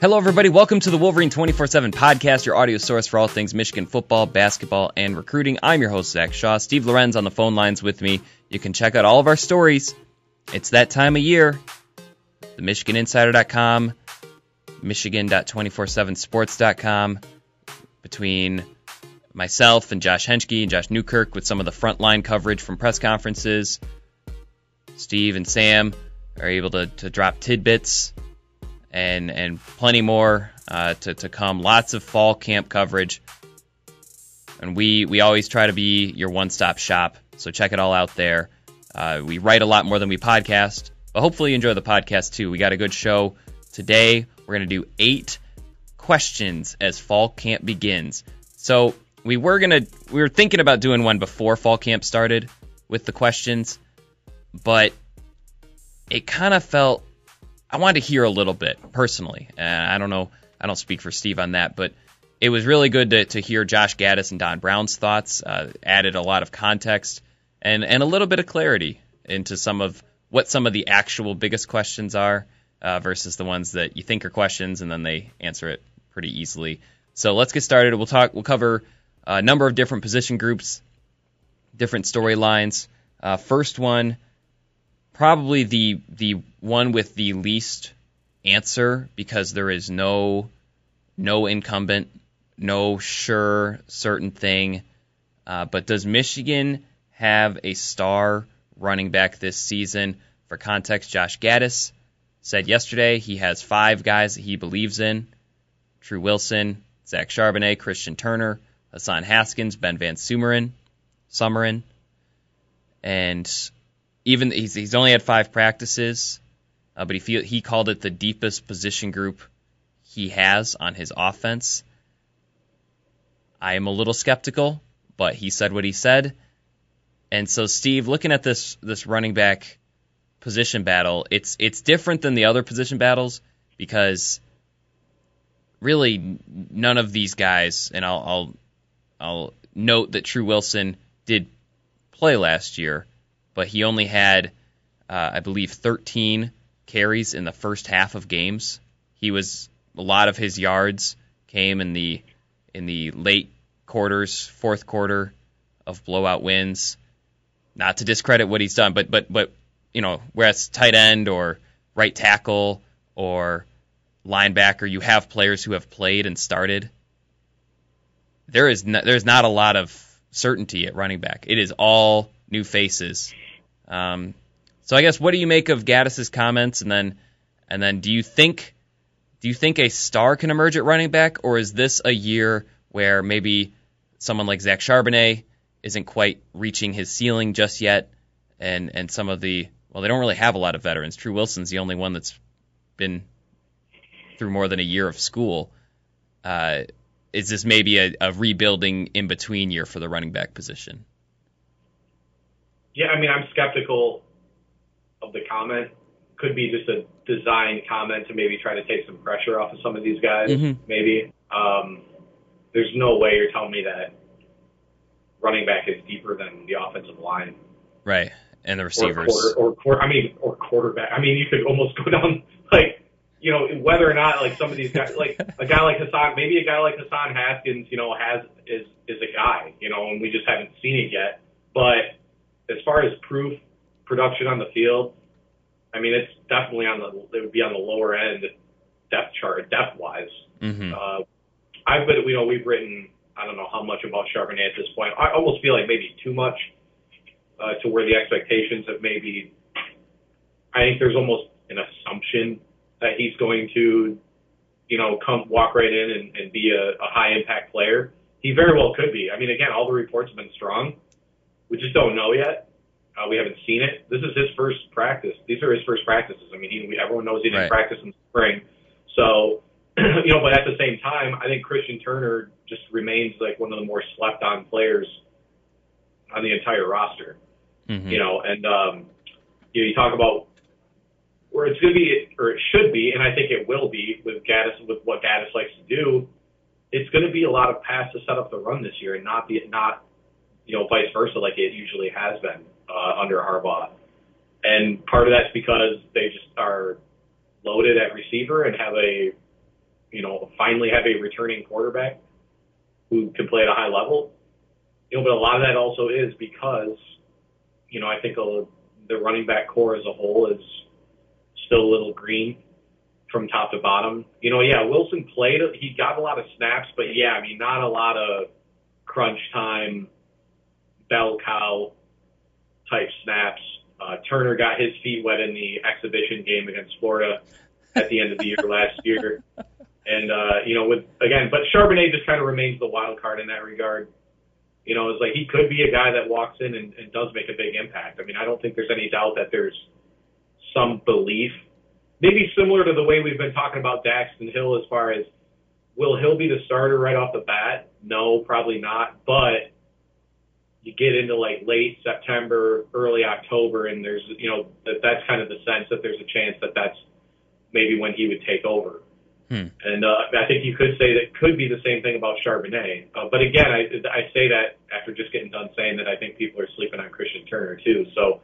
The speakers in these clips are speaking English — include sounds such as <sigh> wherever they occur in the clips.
Hello, everybody. Welcome to the Wolverine 24 7 podcast, your audio source for all things Michigan football, basketball, and recruiting. I'm your host, Zach Shaw. Steve Lorenz on the phone lines with me. You can check out all of our stories. It's that time of year. The MichiganInsider.com, Michigan.247sports.com. Between myself and Josh Henschke and Josh Newkirk with some of the frontline coverage from press conferences. Steve and Sam are able to, to drop tidbits and and plenty more uh, to, to come. Lots of fall camp coverage. And we, we always try to be your one stop shop. So check it all out there. Uh, we write a lot more than we podcast, but hopefully you enjoy the podcast too. We got a good show today. We're going to do eight questions as fall camp begins. So we were gonna we were thinking about doing one before fall camp started with the questions, but it kind of felt I wanted to hear a little bit personally. Uh, I don't know. I don't speak for Steve on that, but it was really good to, to hear Josh Gattis and Don Brown's thoughts. Uh, added a lot of context and and a little bit of clarity into some of what some of the actual biggest questions are uh, versus the ones that you think are questions and then they answer it pretty easily. So let's get started. We'll talk. We'll cover a number of different position groups, different storylines. Uh, first one, probably the the one with the least answer because there is no no incumbent, no sure certain thing. Uh, but does Michigan have a star running back this season? For context, Josh Gattis said yesterday he has five guys that he believes in: Tru Wilson, Zach Charbonnet, Christian Turner, Hassan Haskins, Ben Van Sumeren, Summerlin, and even he's he's only had five practices, uh, but he feel he called it the deepest position group he has on his offense. I am a little skeptical, but he said what he said. And so Steve, looking at this this running back position battle, it's it's different than the other position battles because really none of these guys, and I'll I'll, I'll note that Tru Wilson did play last year, but he only had, uh, I believe, 13 carries in the first half of games. He was a lot of his yards came in the in the late quarters, fourth quarter of blowout wins. Not to discredit what he's done, but but but you know, whereas tight end or right tackle or linebacker, you have players who have played and started. There is no, there's not a lot of certainty at running back. It is all new faces. Um, so I guess what do you make of Gattis's comments, and then and then do you think do you think a star can emerge at running back, or is this a year where maybe someone like Zach Charbonnet isn't quite reaching his ceiling just yet, and and some of the well, they don't really have a lot of veterans. Tru Wilson's the only one that's been through more than a year of school. Uh, is this maybe a, a rebuilding in between year for the running back position? Yeah, I mean, I'm skeptical of the comment. Could be just a design comment to maybe try to take some pressure off of some of these guys. Mhm. Maybe. Um, there's no way you're telling me that running back is deeper than the offensive line Right, and the or receivers. quarter or quarter. I mean, or quarterback. I mean, you could almost go down like you know whether or not like some of these guys, like a guy like Hassan, maybe a guy like Hassan Haskins, you know, has is is a guy, you know, and we just haven't seen it yet. But as far as proof production on the field, I mean, it's definitely on the it would be on the lower end depth chart, depth wise. hmm Uh, I've been, you know, we've written, I don't know how much about Charbonnet at this point. I almost feel like maybe too much uh, to where the expectations of maybe. I think there's almost an assumption that he's going to, you know, come walk right in and, and be a, a high impact player. He very well could be. I mean, again, all the reports have been strong. We just don't know yet. Uh, we haven't seen it. This is his first practice. These are his first practices. I mean, he, we, everyone knows he didn't Right. practice in spring. So, <clears throat> you know, but at the same time, I think Christian Turner just remains like one of the more slept on players on the entire roster. hmm You know, and um, you know, you talk about where it's going to be, or it should be, and I think it will be with Gattis, with what Gattis likes to do. It's going to be a lot of pass to set up the run this year, and not be not, you know, vice versa like it usually has been uh, under Harbaugh. And part of that's because they just are loaded at receiver and have a you know, finally have a returning quarterback who can play at a high level. You know, but a lot of that also is because, you know, I think a, the running back core as a whole is still a little green from top to bottom. You know, yeah, Wilson played, he got a lot of snaps, but yeah, I mean, not a lot of crunch time, bell cow type snaps. Uh, Turner got his feet wet in the exhibition game against Florida at the end of the year <laughs> last year. And, uh, you know, with, again, but Charbonnet just kind of remains the wild card in that regard. You know, it's like he could be a guy that walks in and, and does make a big impact. I mean, I don't think there's any doubt that there's some belief, maybe similar to the way we've been talking about Daxton Hill as far as will Hill be the starter right off the bat? No, probably not. But you get into like late September, early October, and there's, you know, that that's kind of the sense that there's a chance that that's maybe when he would take over. Hmm. And uh, I think you could say that could be the same thing about Charbonnet. Uh, but again, I, I say that after just getting done saying that I think people are sleeping on Christian Turner too. So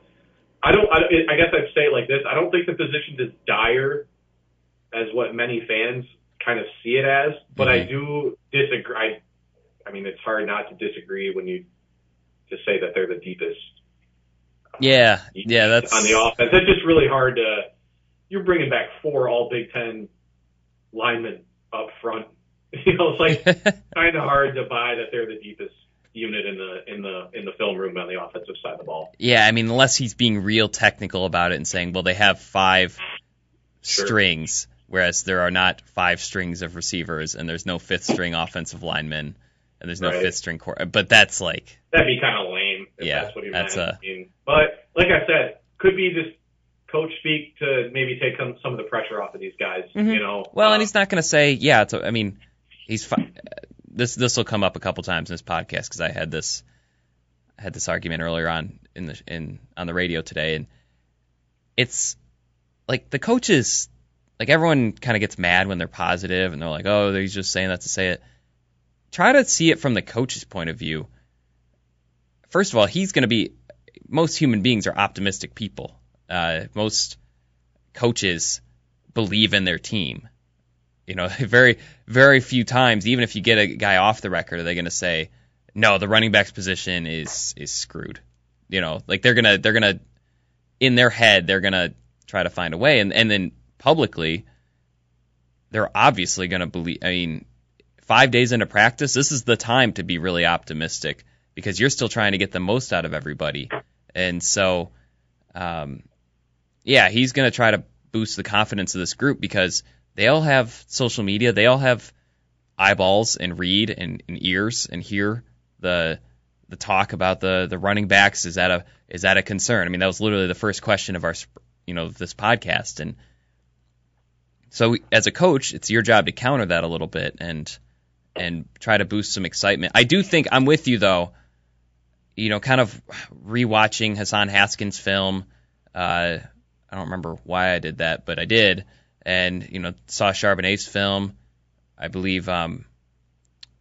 I don't. I, I guess I'd say it like this: I don't think the position is dire as what many fans kind of see it as. But mm-hmm. I do disagree. I, I mean, it's hard not to disagree when you to say that they're the deepest. Yeah, uh, yeah, that's on the offense. That's just really hard to. You're bringing back four All Big Ten linemen up front. <laughs> You know, it's like <laughs> kind of hard to buy that they're the deepest unit in the in the in the film room on the offensive side of the ball. Yeah, I mean, unless he's being real technical about it and saying, well, they have five sure. strings, whereas there are not five strings of receivers, and there's no fifth string offensive lineman, and there's no right. fifth string core. But that's like that'd be kind of lame. yeah, that's what he that's meant. A, but like I said, could be just coach speak to maybe take some, some of the pressure off of these guys. Mm-hmm. You know. Well, and uh, he's not going to say, yeah. It's, I mean, he's fine. This this will come up a couple times in this podcast because I had this I had this argument earlier on in the in on the radio today, and it's like the coaches, like everyone kind of gets mad when they're positive and they're like, oh, he's just saying that to say it. Try to see it from the coach's point of view. First of all, he's going to be. Most human beings are optimistic people uh, most coaches believe in their team. You know, <laughs> very very few times, even if you get a guy off the record, are they going to say, "No, the running back's position is is screwed." You know, like they're gonna they're gonna in their head they're gonna try to find a way, and and then publicly they're obviously gonna believe. I mean, five days into practice, this is the time to be really optimistic because you're still trying to get the most out of everybody, and so. Um, yeah, he's going to try to boost the confidence of this group because they all have social media. They all have eyeballs and read and, and ears and hear the the talk about the the running backs. Is that a is that a concern? I mean, that was literally the first question of our you know this podcast, and so as a coach, it's your job to counter that a little bit and and try to boost some excitement. I do think I'm with you though. You know, kind of rewatching Hassan Haskins' film. Uh, I don't remember why I did that, but I did. And, you know, saw Charbonnet's film. I believe um,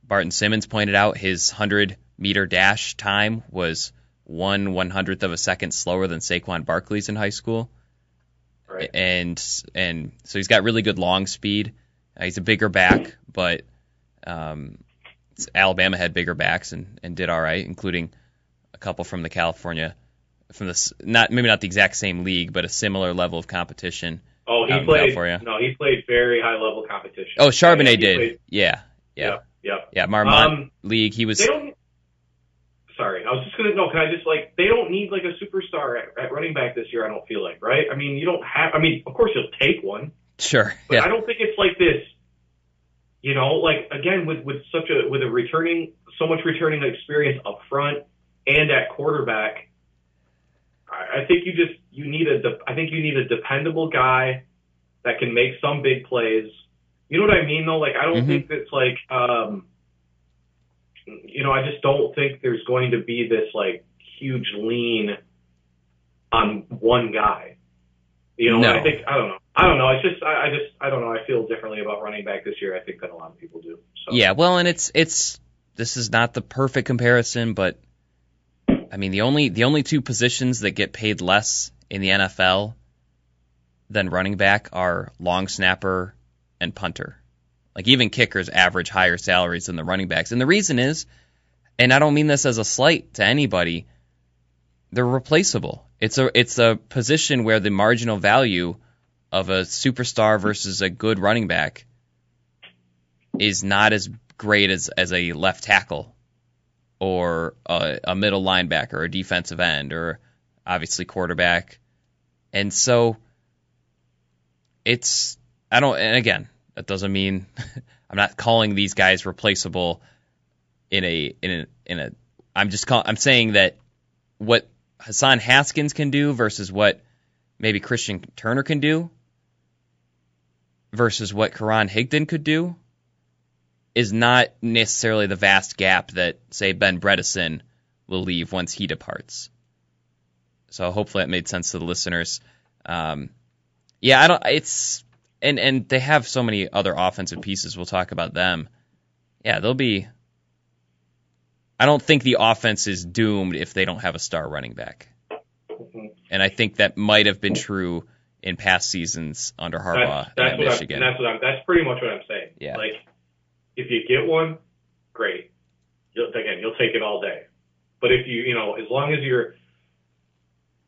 Barton Simmons pointed out his 100 meter dash time was one one hundredth of a second slower than Saquon Barkley's in high school. Right. And and so he's got really good long speed. Uh, he's a bigger back, but um, Alabama had bigger backs and, and did all right, including a couple from the California from this not maybe not the exact same league, but a similar level of competition. Oh, he played. No, he played very high level competition. Oh, Charbonnet yeah, did. Played, yeah, yeah, yeah, yeah. Marmonte um, league. He was. Sorry, I was just gonna know. Can I just like they don't need like a superstar at, at running back this year? I don't feel like right. I mean, you don't have. I mean, of course you'll take one. Sure. But yeah. I don't think it's like this. You know, like again with with such a with a returning so much returning experience up front and at quarterback I think you just you need a de- I think you need a dependable guy that can make some big plays. You know what I mean though? Like I don't mm-hmm. think that's like um you know, I just don't think there's going to be this like huge lean on one guy. You know, no. I think I don't know. I don't know. It's just I, I just I don't know. I feel differently about running back this year. I think than a lot of people do. So. Yeah, well, and it's it's this is not the perfect comparison, but I mean, the only the only two positions that get paid less in the NFL than running back are long snapper and punter. Like even kickers average higher salaries than the running backs. And the reason is, and I don't mean this as a slight to anybody, they're replaceable. It's a it's a position where the marginal value of a superstar versus a good running back is not as great as, as a left tackle or a, a middle linebacker or a defensive end or obviously quarterback. And so it's I don't and again, that doesn't mean <laughs> I'm not calling these guys replaceable in a in a in a I'm just call, I'm saying that what Hassan Haskins can do versus what maybe Christian Turner can do versus what Karan Higdon could do is not necessarily the vast gap that, say, Ben Bredeson will leave once he departs. So hopefully that made sense to the listeners. Um, yeah, I don't. It's and and they have so many other offensive pieces. We'll talk about them. Yeah, they'll be. I don't think the offense is doomed if they don't have a star running back. Mm-hmm. And I think that might have been true in past seasons under Harbaugh that's, that's at Michigan. that's what I'm. That's pretty much what I'm saying. Yeah. Like, if you get one, great. You'll, again, you'll take it all day. But if you, you know, as long as you're,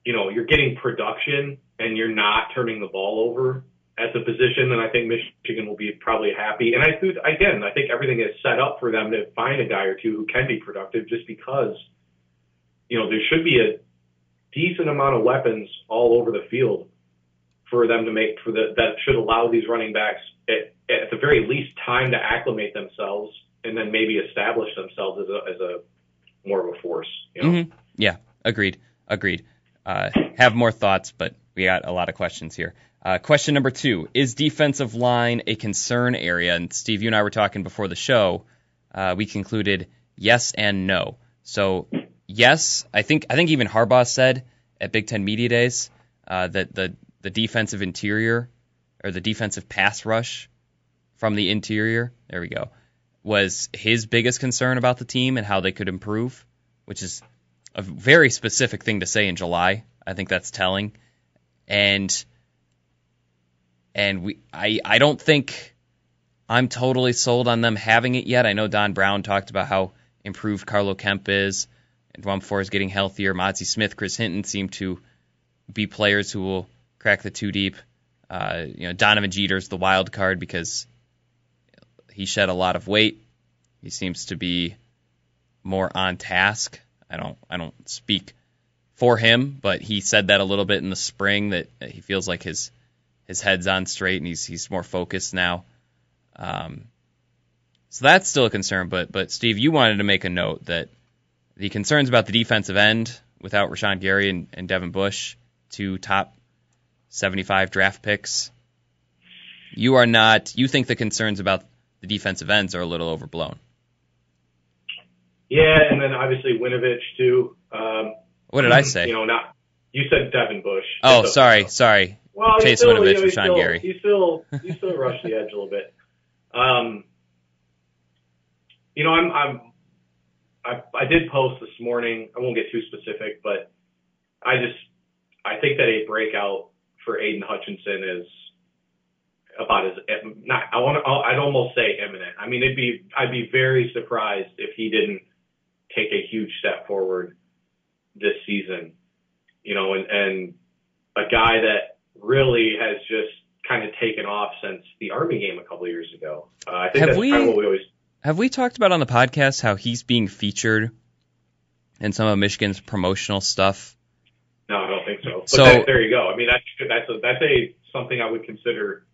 you know, you're getting production and you're not turning the ball over at the position, then I think Michigan will be probably happy. And I think, again, I think everything is set up for them to find a guy or two who can be productive just because, you know, there should be a decent amount of weapons all over the field for them to make for the that should allow these running backs at, at the very least time to acclimate themselves and then maybe establish themselves as a as a more of a force. You know? mm-hmm. Yeah, agreed, agreed. Uh, have more thoughts, but we got a lot of questions here. Uh, question number two: Is defensive line a concern area? And Steve, you and I were talking before the show. Uh, we concluded yes and no. So yes, I think I think even Harbaugh said at Big Ten Media Days uh, that the the defensive interior or the defensive pass rush from the interior, there we go, was his biggest concern about the team and how they could improve, which is a very specific thing to say in July. I think that's telling. And and we I I don't think I'm totally sold on them having it yet. I know Don Brown talked about how improved Carlo Kemp is, and Dwumfour is getting healthier. Mazi Smith, Chris Hinton seem to be players who will crack the two deep. Uh, you know, Donovan Jeter's the wild card because he shed a lot of weight. He seems to be more on task. I don't I don't speak for him, but he said that a little bit in the spring that he feels like his his head's on straight and he's he's more focused now. Um, so that's still a concern. But but Steve, you wanted to make a note that the concerns about the defensive end without Rashan Gary and, and Devin Bush, two top 75 draft picks. You are not. You think the concerns about the defensive ends are a little overblown. Yeah, and then obviously Winovich too. Um, what did I <clears throat> say? You know, not you said Devin Bush. Oh, sorry, sorry. Well, Chase still, Winovich you know, still, Gary. You still <laughs> you still rush the edge a little bit. Um, you know, I'm I'm I, I did post this morning. I won't get too specific, but I just I think that a breakout for Aidan Hutchinson is about as not I want to I'd almost say imminent. I mean, it'd be I'd be very surprised if he didn't take a huge step forward this season. You know, and and a guy that really has just kind of taken off since the Army game a couple years ago. Uh, I think Have that's we- kind of what we always Have we talked about on the podcast how he's being featured in some of Michigan's promotional stuff? No, I don't. But So- that, there you go. I mean, that's that's a, that's a something I would consider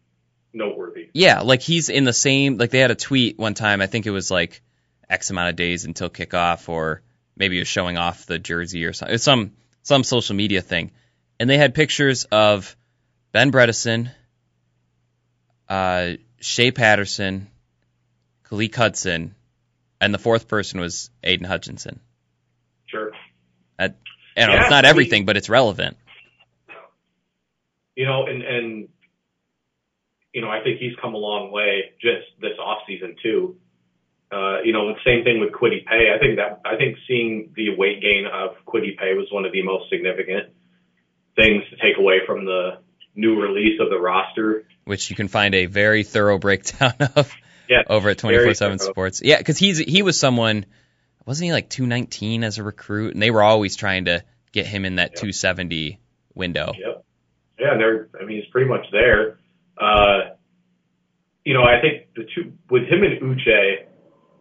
noteworthy. Yeah, like he's in the same. Like they had a tweet one time. I think it was like X amount of days until kickoff, or maybe it was showing off the jersey or something. Some some social media thing, and they had pictures of Ben Bredeson, uh, Shea Patterson, Khaleke Hudson, and the fourth person was Aidan Hutchinson. Sure. You know, Yeah, it's not everything, but it's relevant. You know, and and you know, I think he's come a long way just this off season too. Uh, you know, the same thing with Kwity Paye. I think that I think seeing the weight gain of Kwity Paye was one of the most significant things to take away from the new release of the roster. Which you can find a very thorough breakdown <laughs> of Yeah, over at twenty four seven. Sports. Yeah, because he's he was someone wasn't he like two nineteen as a recruit, and they were always trying to get him in that Yep. two seventy window. Yep. Yeah, they're. I mean, he's pretty much there. Uh, you know, I think the two with him and Uche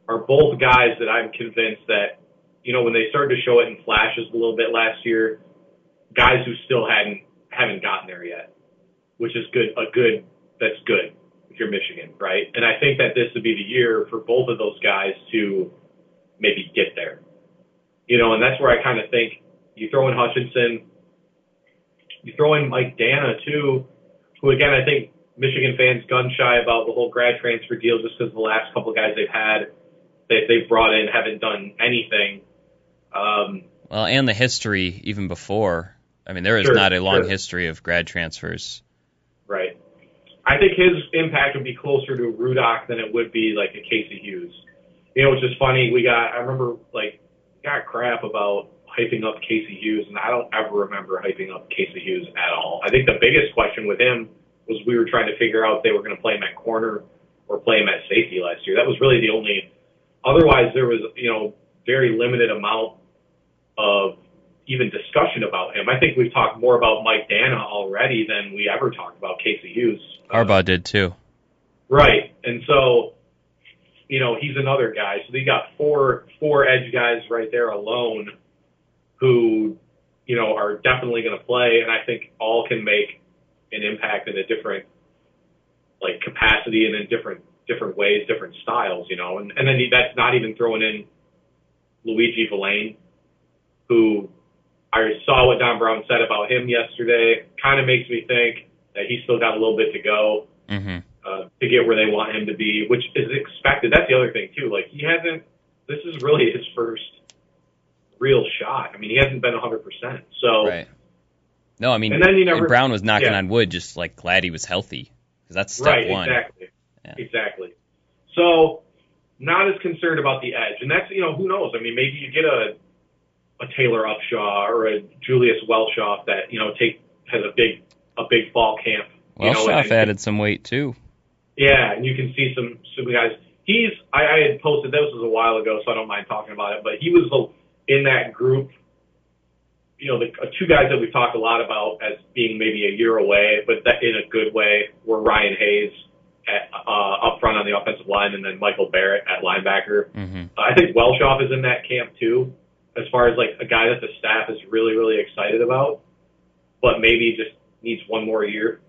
are both guys that I'm convinced that you know when they started to show it in flashes a little bit last year, guys who still hadn't haven't gotten there yet, which is good. A good that's good if you're Michigan, right? And I think that this would be the year for both of those guys to maybe get there. You know, and that's where I kind of think you throw in Hutchinson, you throw in Mike Danna too, who again I think Michigan fans gun shy about the whole grad transfer deal just because the last couple guys they've had that they've brought in haven't done anything. Um, Well, and the history even before. I mean, there is Sure, not a long sure. history of grad transfers. right. I think his impact would be closer to Rudock than it would be like a Casey Hughes. You know, which is funny. We got I remember like got crap about hyping up Casey Hughes, and I don't ever remember hyping up Casey Hughes at all. I think the biggest question with him was we were trying to figure out if they were going to play him at corner or play him at safety last year. That was really the only. Otherwise, there was you know very limited amount of even discussion about him. I think we've talked more about Mike Danna already than we ever talked about Casey Hughes. Harbaugh did too. Right. And so, you know, he's another guy. So they got four four edge guys right there alone who, you know, are definitely going to play and I think all can make an impact in a different like capacity and in different different ways, different styles, you know. And and then that's not even throwing in Luiji Vilain who I saw what Don Brown said about him yesterday. Kind of makes me think that he's still got a little bit to go hmm uh, to get where they want him to be, which is expected. That's the other thing too. Like he hasn't. This is really his first real shot. I mean, he hasn't been 100. percent So Right. No, I mean, And then you never- Brown was knocking yeah. on wood, just like glad he was healthy, because that's step right, one. exactly, Yeah. exactly. So not as concerned about the edge, and that's you know who knows. I mean, maybe you get a a Taylor Upshaw or a Julius Welschof that you know take has a big a big fall camp. You know, and- added some weight too. Yeah, and you can see some some guys. He's I, I had posted this was a while ago, so I don't mind talking about it. But he was the, in that group. You know, the two guys that we've talked a lot about as being maybe a year away, but that in a good way, were Ryan Hayes at, uh, up front on the offensive line, and then Michael Barrett at linebacker. hmm Uh, I think Welschof is in that camp too, as far as like a guy that the staff is really really excited about, but maybe just needs one more year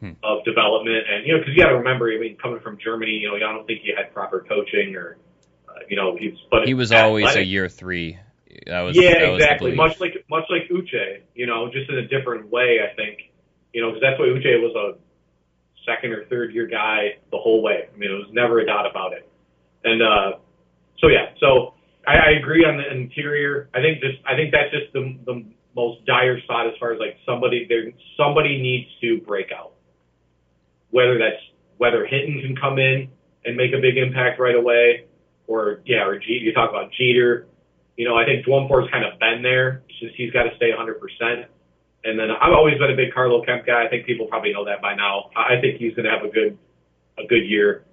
Hmm. of development. And you know, because you got to remember, I mean, coming from Germany, you know, I don't think he had proper coaching or, uh, you know, he's but He was always a year three. That was yeah, that exactly. belief. Much like much like Uche, you know, just in a different way. I think, you know, because that's why Uche was a second or third year guy the whole way. I mean, it was never a doubt about it. And uh, so yeah, so I, I agree on the interior. I think just I think that's just the the most dire spot as far as like somebody there somebody needs to break out. Whether that's whether Hinton can come in and make a big impact right away, or yeah, or G, you talk about Jeter. You know, I think Dwumfour's kind of been there. It's just he's got to stay 100%. And then I've always been a big Carlo Kemp guy. I think people probably know that by now. I think he's going to have a good a good year.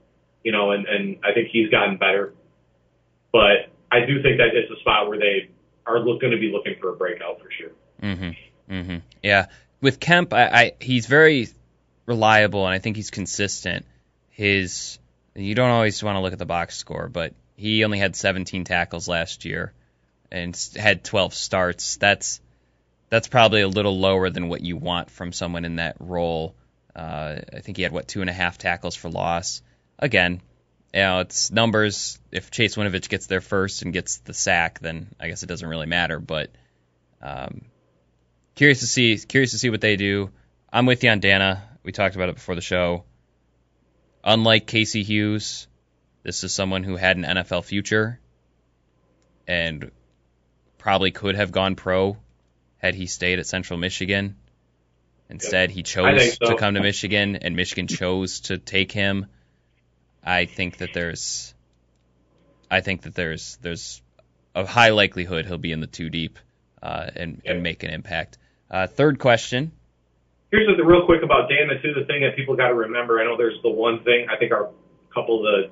You know, and and I think he's gotten better. But I do think that it's a spot where they are going to be looking for a breakout for sure. hmm hmm Yeah. With Kemp, I, I he's very reliable and I think he's consistent. His you don't always want to look at the box score, but he only had 17 tackles last year and had 12 starts. That's that's probably a little lower than what you want from someone in that role. Uh, I think he had what two and a half tackles for loss. Again, you know, it's numbers. If Chase Winovich gets there first and gets the sack, then I guess it doesn't really matter. But um, curious to see curious to see what they do. I'm with you on Danna. We talked about it before the show. Unlike Casey Hughes, this is someone who had an NFL future and probably could have gone pro had he stayed at Central Michigan. Instead, he chose so. to come to Michigan, and Michigan chose to take him. I think that there's, I think that there's there's a high likelihood he'll be in the two deep uh, and Yeah. and make an impact. Uh, third question. Here's the real quick about Danna too. The thing that people got to remember. I know there's the one thing. I think our couple of the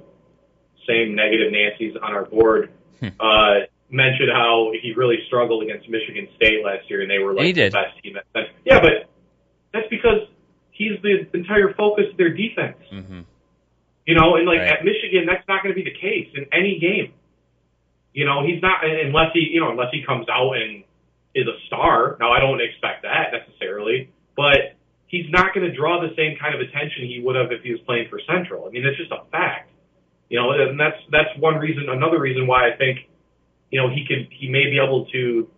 same negative Nancy's on our board Hmm. uh, mentioned how he really struggled against Michigan State last year, and they were like He did. the best team. At, yeah, but that's because he's the entire focus of their defense. hmm You know, and like Right. at Michigan, that's not going to be the case in any game. You know, he's not unless he, you know, unless he comes out and is a star. Now, I don't expect that necessarily, but he's not going to draw the same kind of attention he would have if he was playing for Central. I mean, it's just a fact. You know, and that's that's one reason. Another reason why I think, you know, he could he may be able to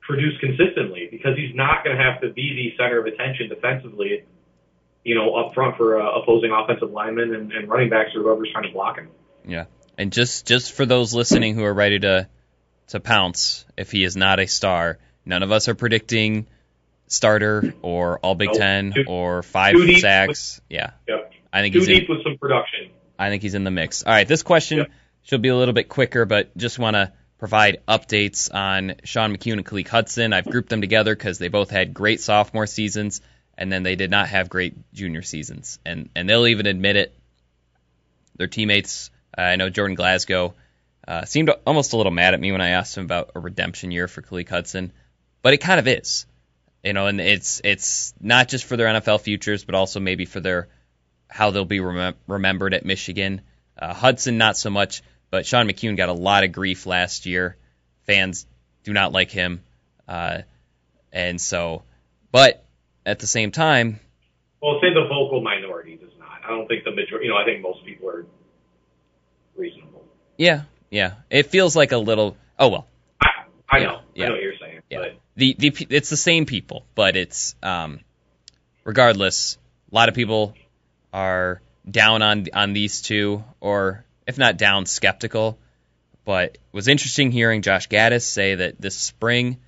produce consistently because he's not going to have to be the center of attention defensively you know, up front for uh, opposing offensive linemen and, and running backs or whoever's trying to block him. Yeah. And just just for those listening who are ready to to pounce if he is not a star, none of us are predicting starter or all Big. Ten Two- or five sacks. Yeah. Yep. I think Too he's in, deep with some production. I think he's in the mix. All right, this question. Should be a little bit quicker, but just want to provide updates on Sean McKeon and Khaleke Hudson. I've grouped them together because they both had great sophomore seasons, and then they did not have great junior seasons, and and they'll even admit it. Their teammates, uh, I know Jordan Glasgow, uh, seemed almost a little mad at me when I asked him about a redemption year for Khaleke Hudson, but it kind of is, you know, and it's it's not just for their NFL futures, but also maybe for their how they'll be remem- remembered at Michigan. Uh, Hudson, not so much, but Sean McKeon got a lot of grief last year. Fans do not like him. Uh, and so, but at the same time, Well, say the vocal minority does not. I don't think the majority. You know, I think most people are reasonable. yeah, yeah, it feels like a little. Oh well, I I Yeah, know. yeah. I know what you're saying. yeah. But The the it's the same people, but it's um, regardless. A lot of people are down on on these two, or if not down, skeptical. But it was interesting hearing Josh Gattis say that this spring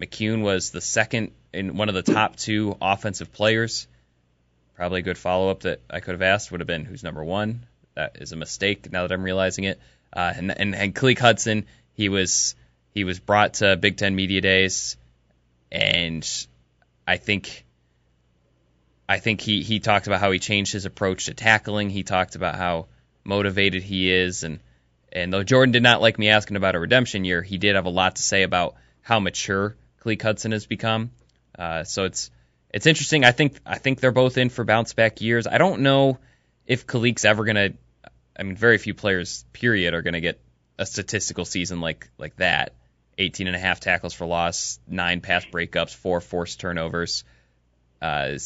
McKeon was the second in one of the top two offensive players. Probably a good follow up that I could have asked would have been who's number one. That is a mistake now that I'm realizing it. Uh, and and and Khaleke Hudson, he was he was brought to Big Ten media days, and I think I think he he talked about how he changed his approach to tackling. He talked about how motivated he is, and and though Jordan did not like me asking about a redemption year, he did have a lot to say about how mature Khaleke Hudson has become. Uh, so it's it's interesting. I think I think they're both in for bounce back years. I don't know if Khaleke's ever gonna. I mean, very few players, period, are gonna get a statistical season like like that. 18 and a half tackles for loss, nine pass breakups, four forced turnovers, uh,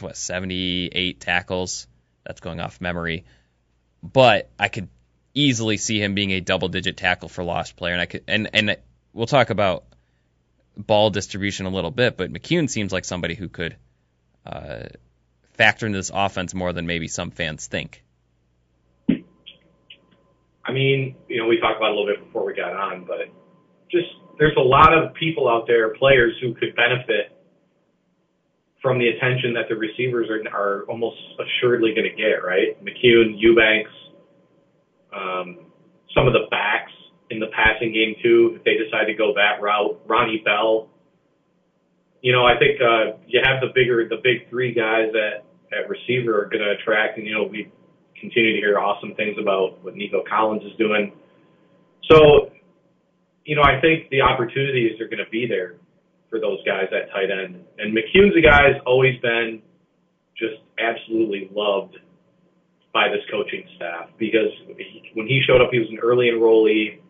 what 78 tackles. That's going off memory, but I could easily see him being a double digit tackle for loss player, and I could and and we'll talk about ball distribution a little bit, but McKeon seems like somebody who could uh, factor into this offense more than maybe some fans think. I mean, you know, we talked about a little bit before we got on, but just there's a lot of people out there, players who could benefit from the attention that the receivers are are almost assuredly going to get. Right, McKeon, Eubanks, um, some of the backs in the passing game too. If they decide to go that route, Ronnie Bell. You know, I think uh, you have the bigger, the big three guys at at receiver are going to attract, and you know we continue to hear awesome things about what Nico Collins is doing. So, you know, I think the opportunities are going to be there for those guys at tight end. And McKeon's a guy has always been just absolutely loved by this coaching staff because he, when he showed up, he was an early enrollee,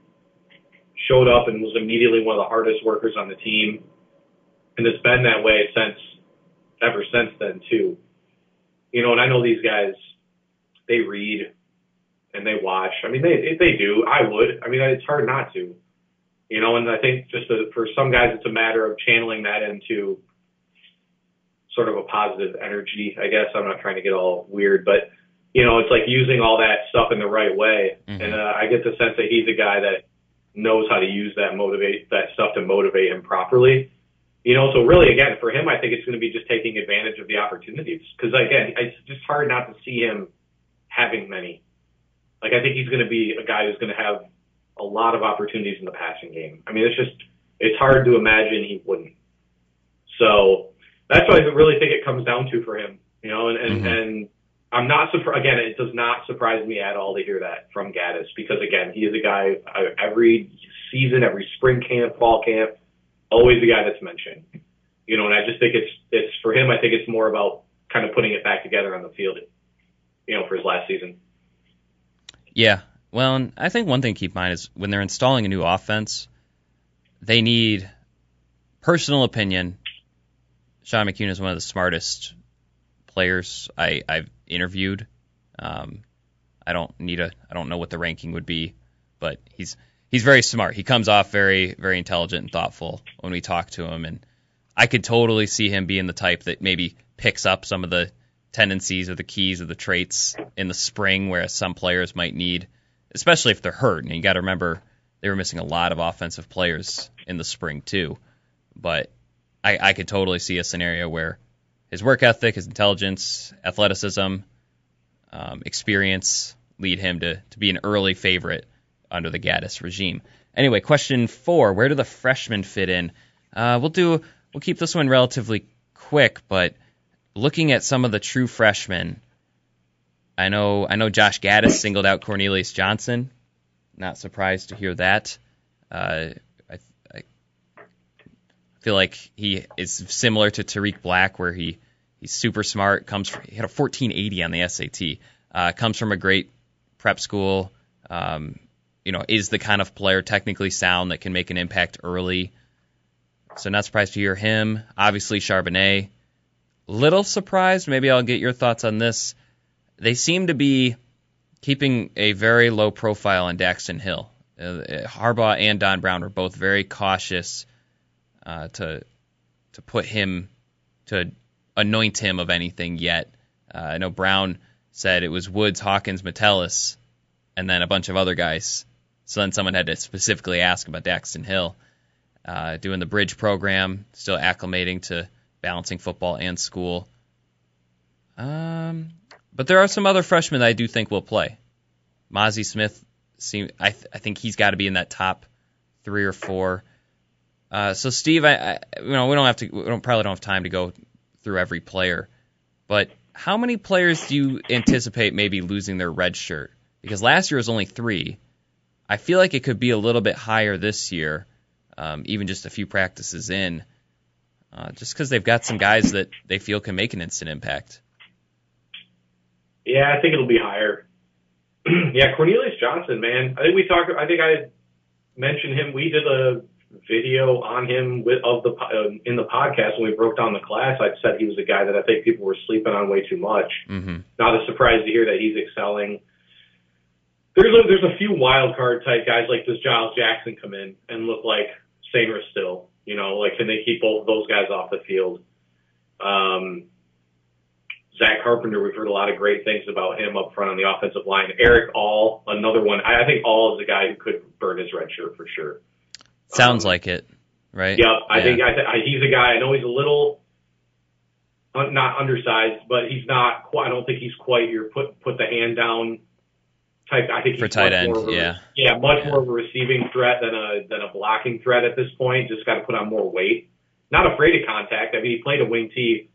showed up and was immediately one of the hardest workers on the team. And it's been that way since, ever since then too. You know, and I know these guys, they read and they watch. I mean, they they do. I would. I mean, it's hard not to. You know, and I think just a, for some guys, it's a matter of channeling that into sort of a positive energy. I guess I'm not trying to get all weird, but you know, it's like using all that stuff in the right way. Mhm. And uh, I get the sense that he's a guy that knows how to use that motivate that stuff to motivate him properly. You know, so really, again, for him, I think it's going to be just taking advantage of the opportunities. Because again, it's just hard not to see him having many. Like I think he's going to be a guy who's going to have a lot of opportunities in the passing game. I mean, it's just it's hard to imagine he wouldn't. So that's what I really think it comes down to for him. You know, and and, Mhm. and I'm not surprised. Again, it does not surprise me at all to hear that from Gattis because again, he is a guy uh, every season, every spring camp, fall camp, always the guy that's mentioned. You know, and I just think it's it's for him. I think it's more about kind of putting it back together on the field. You know, for his last season. Yeah. Well, and I think one thing to keep in mind is when they're installing a new offense, they need personal opinion. Sean McKeon is one of the smartest players I, I've interviewed. Um, I don't need a I don't know what the ranking would be, but he's he's very smart. He comes off very very intelligent and thoughtful when we talk to him, and I could totally see him being the type that maybe picks up some of the tendencies or the keys or the traits in the spring, whereas some players might need, especially if they're hurt. And you got to remember they were missing a lot of offensive players in the spring too. But I, I could totally see a scenario where his work ethic, his intelligence, athleticism, um, experience lead him to, to be an early favorite under the Gattis regime. Anyway, question four: Where do the freshmen fit in? Uh, we'll do we'll keep this one relatively quick, but looking at some of the true freshmen, I know I know Josh Gattis singled out Cornelius Johnson. Not surprised to hear that. Uh, I, I feel like he is similar to Tarik Black, where he he's super smart. Comes from, he had a 1480 on the SAT. Uh, comes from a great prep school. Um, you know, is the kind of player technically sound that can make an impact early. So not surprised to hear him. Obviously Charbonnet. Little surprised. Maybe I'll get your thoughts on this. They seem to be keeping a very low profile on Daxton Hill. Uh, Harbaugh and Don Brown were both very cautious uh, to to put him to anoint him of anything yet. Uh, I know Brown said it was Woods, Hawkins, Metellus, and then a bunch of other guys. So then someone had to specifically ask about Daxton Hill. Uh, doing the bridge program, still acclimating to balancing football and school. Um, but there are some other freshmen that I do think will play. Mazi Smith, seem I, th- I think he's got to be in that top three or four. Uh, so Steve, I, I, you know we don't have to we don't probably don't have time to go through every player, but how many players do you anticipate maybe losing their red shirt? Because last year was only three. I feel like it could be a little bit higher this year um, even just a few practices in, uh, just because they've got some guys that they feel can make an instant impact. Yeah, I think it'll be higher. <clears throat> yeah, Cornelius Johnson, man. I think we talked. I think I mentioned him. We did a video on him with of the uh, in the podcast when we broke down the class. I said he was a guy that I think people were sleeping on way too much. Mm-hmm. Not a surprise to hear that he's excelling there's a, there's a few wild card type guys like does Giles Jackson come in and look like Sanger still? You know, like can they keep both those guys off the field? Um, Zach Carpenter, we've heard a lot of great things about him up front on the offensive line. Erick All, another one. I, I think All is a guy who could burn his red shirt for sure. Sounds um, like it, right? Yeah, I yeah. think I he's a guy. I know he's a little uh, not undersized, but he's not. Quite, I don't think he's quite your put put the hand down type. I think he's for tight end, a, yeah, yeah, much yeah. more of a receiving threat than a than a blocking threat at this point. Just got to put on more weight. Not afraid of contact. I mean, he played a wing T,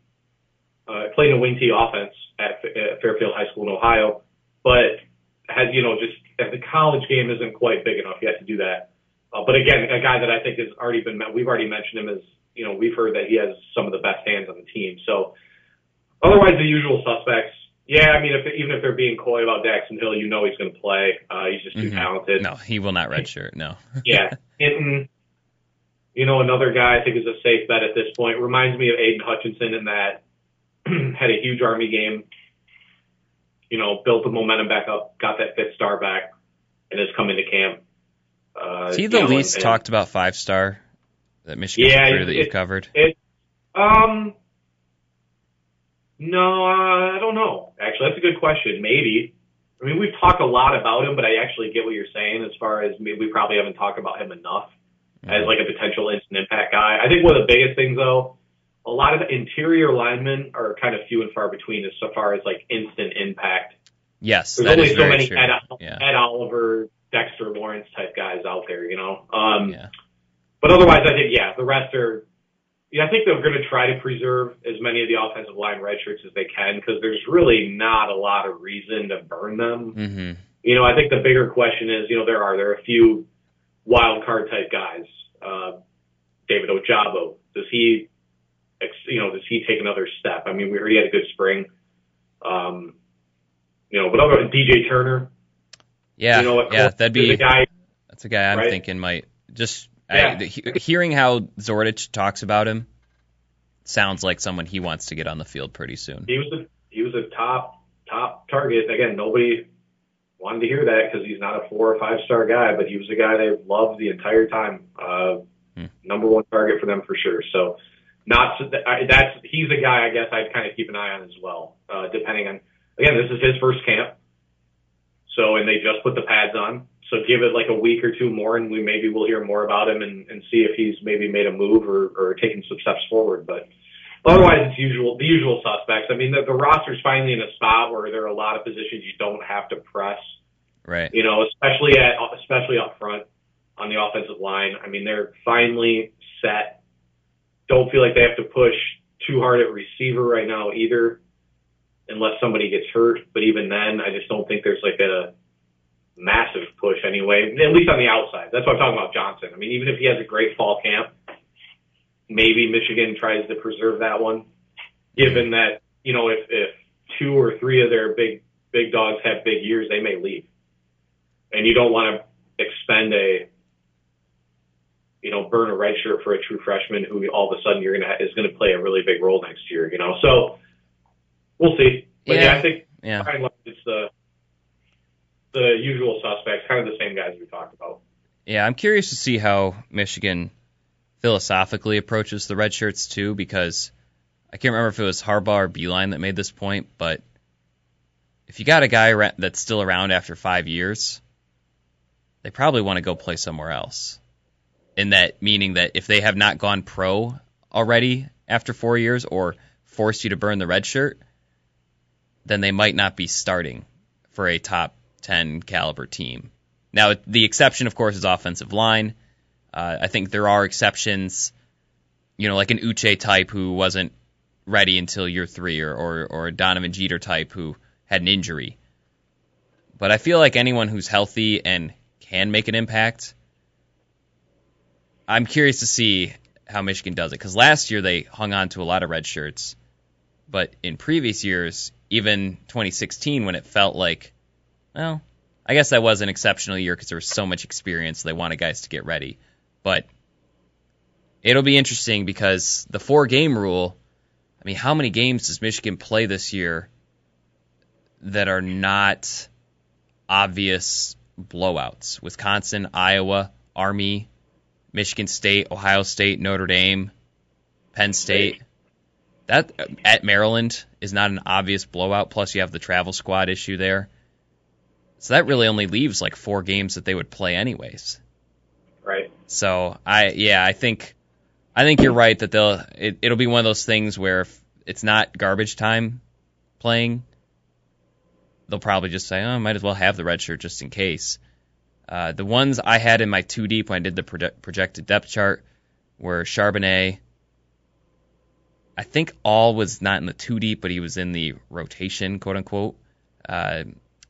uh, played a wing T offense at, at Fairfield High School in Ohio, but has you know just the college game isn't quite big enough yet to do that. Uh, but again, a guy that I think has already been we've already mentioned him as you know we've heard that he has some of the best hands on the team. So otherwise, the usual suspects. Yeah, I mean, if, even if they're being coy about Daxton Hill, you know he's going to play. Uh, he's just too mm-hmm. talented. No, he will not redshirt. No. <laughs> yeah, Hinton. You know, another guy I think is a safe bet at this point. Reminds me of Aidan Hutchinson in that <clears throat> had a huge Army game. You know, built the momentum back up, got that fifth star back, and is coming to camp. Uh, is he the least and, talked about five star that Michigan yeah, recruiter that it, you've covered? It, um, no, I don't know. Actually, that's a good question. Maybe. I mean, we've talked a lot about him, but I actually get what you're saying as far as we probably haven't talked about him enough mm-hmm. as like a potential instant impact guy. I think one of the biggest things though, a lot of interior linemen are kind of few and far between as far as like instant impact. Yes, there's only so many Ed, yeah. Ed, Oliver, Dexter Lawrence type guys out there, you know. Um, yeah. But otherwise, I think yeah, the rest are Yeah, I think they're going to try to preserve as many of the offensive line redshirts as they can because there's really not a lot of reason to burn them. Mm-hmm. You know, I think the bigger question is, you know, there are there are a few wild card type guys. Uh, David Ojabo, does he, you know, does he take another step? I mean, we already had a good spring. Um, you know, but other DJ Turner. Yeah, you know, what, yeah, that'd be a guy. That's a guy I'm right? thinking might just Yeah. I, he- hearing how Zordich talks about him sounds like someone he wants to get on the field pretty soon. He was a he was a top top target. Again, nobody wanted to hear that because he's not a four or five star guy, but he was a guy they loved the entire time. Uh, Hmm. Number one target for them for sure. So, not so that, I, that's he's a guy I guess I'd kind of keep an eye on as well. Uh, depending on again, this is his first camp. So, and they just put the pads on. So give it like a week or two more, and we maybe we'll hear more about him and, and see if he's maybe made a move or, or taken some steps forward. But otherwise, it's usual the usual suspects. I mean, the, the roster's finally in a spot where there are a lot of positions you don't have to press. Right. You know, especially at especially up front on the offensive line. I mean, they're finally set. Don't feel like they have to push too hard at receiver right now either, unless somebody gets hurt. But even then, I just don't think there's like a massive push anyway. At least on the outside. That's what I'm talking about Johnson. I mean, even if he has a great fall camp, maybe Michigan tries to preserve that one, given that you know if if two or three of their big big dogs have big years, they may leave, and you don't want to expend a you know burn a red shirt for a true freshman who all of a sudden you're gonna is gonna play a really big role next year. You know, so we'll see. But yeah, Yeah. I think Yeah. and large, it's the the usual suspects, kind of the same guys we talked about. Yeah, I'm curious to see how Michigan philosophically approaches the red shirts too, because I can't remember if it was Harbaugh or Beeline that made this point, but if you got a guy that's still around after five years, they probably want to go play somewhere else. In that meaning that if they have not gone pro already after four years or forced you to burn the red shirt, then they might not be starting for a top 10 caliber team. Now, the exception, of course, is offensive line. Uh, I think there are exceptions, you know, like an Uche type who wasn't ready until year three, or, or, or a Donovan Jeter type who had an injury. But I feel like anyone who's healthy and can make an impact, I'm curious to see how Michigan does it. Because last year they hung on to a lot of red shirts. But in previous years, even 2016, when it felt like, well, I guess that was an exceptional year because there was so much experience. They wanted guys to get ready. But it'll be interesting because the four game rule, I mean, how many games does Michigan play this year that are not obvious blowouts? Wisconsin, Iowa, Army, Michigan State, Ohio State, Notre Dame, Penn State. That uh, at Maryland is not an obvious blowout. Plus, you have the travel squad issue there. So that really only leaves like four games that they would play anyways. Right. So I yeah I think I think you're right that they'll it, it'll be one of those things where if it's not garbage time playing, they'll probably just say oh might as well have the red shirt just in case. Uh, the ones I had in my two deep when I did the proje- projected depth chart were Charbonnet. I think All was not in the two deep, but he was in the rotation, quote unquote. Uh,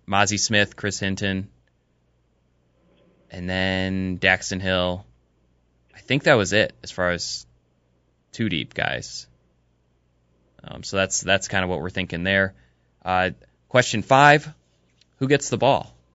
Mazi Smith, Chris Hinton, and then Daxton Hill. I think that was it as far as two deep guys. Um, so that's that's kind of what we're thinking there. Uh, question five: Who gets the ball?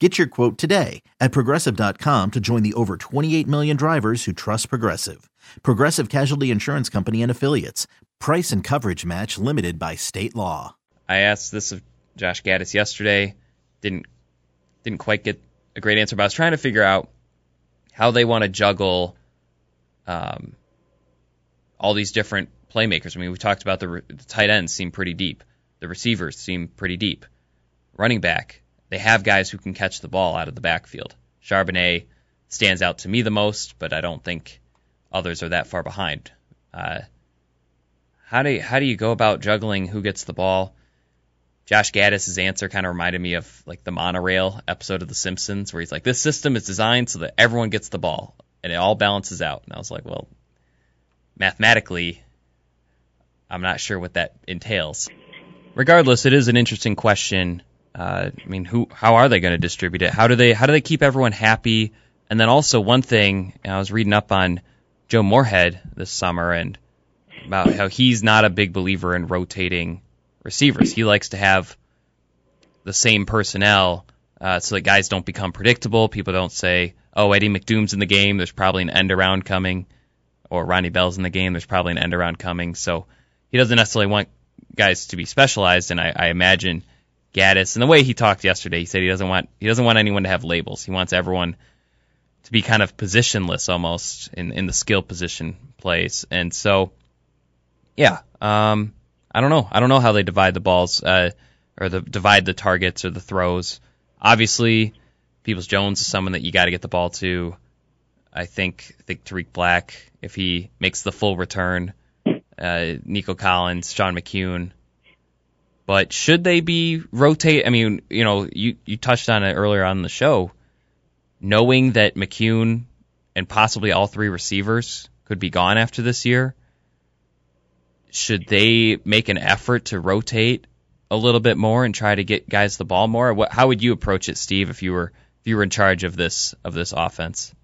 Get your quote today at progressive.com to join the over 28 million drivers who trust Progressive. Progressive Casualty Insurance Company and Affiliates. Price and coverage match limited by state law. I asked this of Josh Gattis yesterday. Didn't didn't quite get a great answer, but I was trying to figure out how they want to juggle um, all these different playmakers. I mean, we talked about the, re- the tight ends seem pretty deep, the receivers seem pretty deep, running back they have guys who can catch the ball out of the backfield. Charbonnet stands out to me the most, but I don't think others are that far behind. Uh, how do you, how do you go about juggling who gets the ball? Josh Gattis's answer kind of reminded me of like the monorail episode of The Simpsons, where he's like, "This system is designed so that everyone gets the ball and it all balances out." And I was like, "Well, mathematically, I'm not sure what that entails." Regardless, it is an interesting question. Uh, I mean, who? How are they going to distribute it? How do they? How do they keep everyone happy? And then also one thing, I was reading up on Joe Moorhead this summer and about how he's not a big believer in rotating receivers. He likes to have the same personnel uh, so that guys don't become predictable. People don't say, "Oh, Eddie McDoom's in the game. There's probably an end around coming," or Ronnie Bell's in the game. There's probably an end around coming. So he doesn't necessarily want guys to be specialized. And I, I imagine Gattis, and the way he talked yesterday, he said he doesn't want he doesn't want anyone to have labels. He wants everyone to be kind of positionless almost in in the skill position plays. And so, yeah. Um, I don't know. I don't know how they divide the balls uh, or the divide the targets or the throws. Obviously, Peoples Jones is someone that you got to get the ball to. I think I think Tarik Black, if he makes the full return, uh, Nico Collins, Sean McKeon. But should they be rotate? I mean, you know, you you touched on it earlier on the show. Knowing that McKeon and possibly all three receivers could be gone after this year, should they make an effort to rotate a little bit more and try to get guys the ball more? What, how would you approach it, Steve, if you were if you were in charge of this of this offense?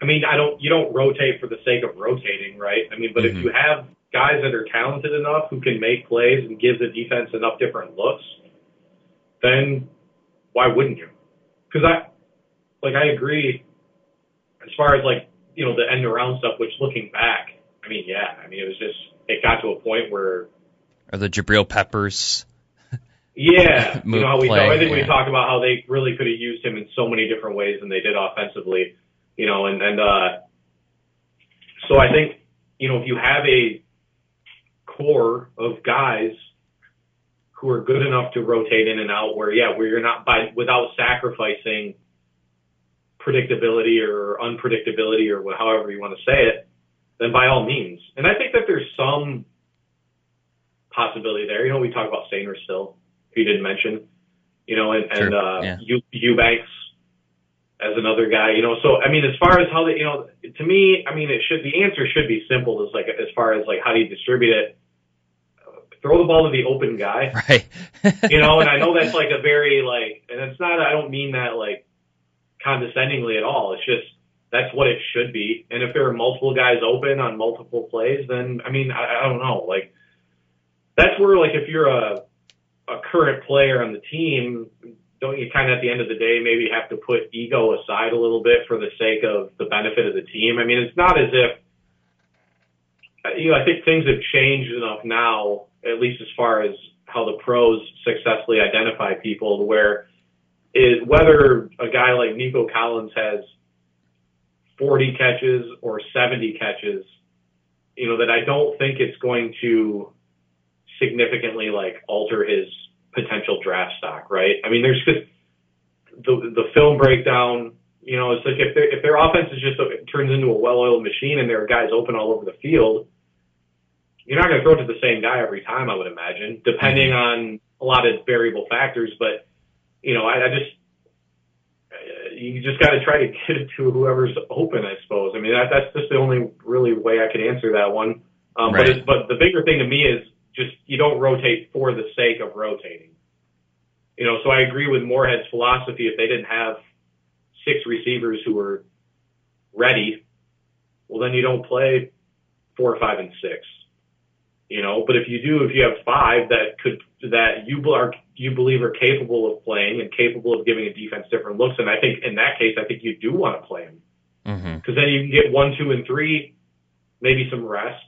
I mean, I don't you don't rotate for the sake of rotating, right? I mean, but mm-hmm. if you have guys that are talented enough who can make plays and give the defense enough different looks, then why wouldn't you? Because I like I agree as far as like you know the end around stuff, which looking back I mean, yeah. I mean, it was just it got to a point where. Are the Jabril Peppers? <laughs> Yeah, you know how we. Play, I think yeah. we talked about how they really could have used him in so many different ways than they did offensively. You know, and and uh, so I think you know if you have a core of guys who are good enough to rotate in and out, where yeah, where you're not by without sacrificing predictability or unpredictability or however you want to say it, then by all means. And I think that there's some possibility there. You know, we talk about Sainer still, who you didn't mention, you know, and, sure. and uh, yeah. Eubanks as another guy, you know. So, I mean, as far as how they, you know, to me, I mean, it should, the answer should be simple as like, as far as like, how do you distribute it? Throw the ball to the open guy. <laughs> Right. <laughs> you know, and I know that's like a very like, and it's not, I don't mean that like condescendingly at all. It's just, that's what it should be. And if there are multiple guys open on multiple plays, then I mean, I, I don't know. Like that's where like if you're a a current player on the team, don't you kind of at the end of the day maybe have to put ego aside a little bit for the sake of the benefit of the team? I mean, it's not as if you know, I think things have changed enough now, at least as far as how the pros successfully identify people, where is whether a guy like Nico Collins has 40 catches or 70 catches, you know, that I don't think it's going to significantly like alter his potential draft stock, right? I mean, there's just the the film breakdown. You know, it's like if if their offense is just a, it turns into a well-oiled machine and there are guys open all over the field, you're not going to throw it to the same guy every time. I would imagine, depending on a lot of variable factors. But you know, I, I just you just got to try to get it to whoever's open, I suppose. I mean, that, that's just the only really way I can answer that one. Um, right. But it, but the bigger thing to me is just you don't rotate for the sake of rotating. You know, so I agree with Moorhead's philosophy. If they didn't have six receivers who were ready, well, then you don't play four, five, and six. You know, but if you do, if you have five that could that you are you believe are capable of playing and capable of giving a defense different looks. And I think in that case, I think you do want to play them because mm-hmm. then you can get one, two, and three, maybe some rest,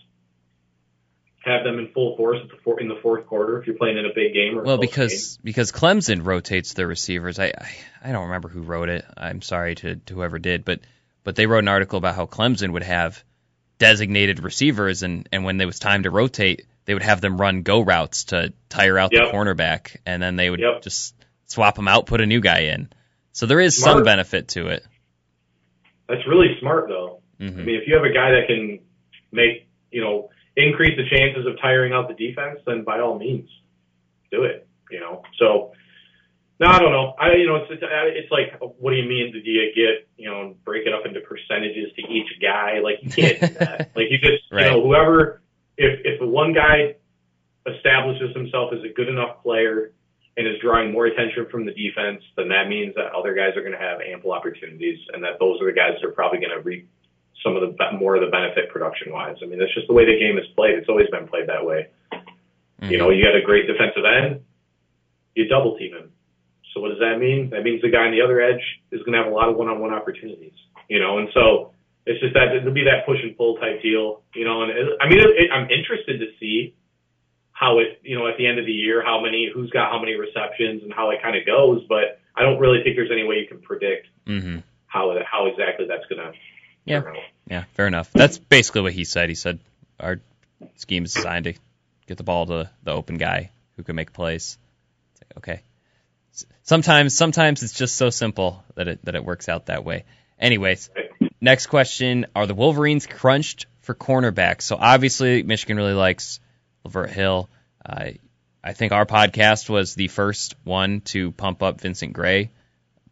have them in full force at the four, in the fourth quarter if you're playing in a big game. well, because game. because Clemson rotates their receivers. I, I I don't remember who wrote it. I'm sorry to, to whoever did, but but they wrote an article about how Clemson would have designated receivers, and and when there was time to rotate they would have them run go routes to tire out Yep. the cornerback, and then they would Yep. just swap them out, put a new guy in. So there is Smart. some benefit to it. That's really smart though. I hmm mean, if you have a guy that can make, you know, increase the chances of tiring out the defense, then by all means, do it. You know, so no, I don't know. I, you know, it's it's, it's like, what do you mean? Do you get, you know, break it up into percentages to each guy? Like you can't do <laughs> that. like you just, Right. you know, whoever, if if one guy establishes himself as a good enough player and is drawing more attention from the defense, then that means that other guys are going to have ample opportunities, and that those are the guys that are probably going to reap some of the more of the benefit production wise. I mean, that's just the way the game is played. It's always been played that way. Mm-hmm. You know, you got a great defensive end, you double team him. So what does that mean? That means the guy on the other edge is going to have a lot of one-on-one opportunities. You know, and so it's just that it'll be that push and pull type deal. You know, and it, I mean, it, it, I'm interested to see how it, you know, at the end of the year, how many, who's got how many receptions and how it kind of goes. But I don't really think there's any way you can predict hmm how how exactly that's going to Yeah. out. Yeah, fair enough. That's basically what he said. He said our scheme is designed to get the ball to the open guy who can make plays. It's like, okay. Sometimes, sometimes it's just so simple that it that it works out that way. Anyways, next question: Are the Wolverines crunched for cornerbacks? So obviously, Michigan really likes Lavert Hill. Uh, I think our podcast was the first one to pump up Vincent Gray,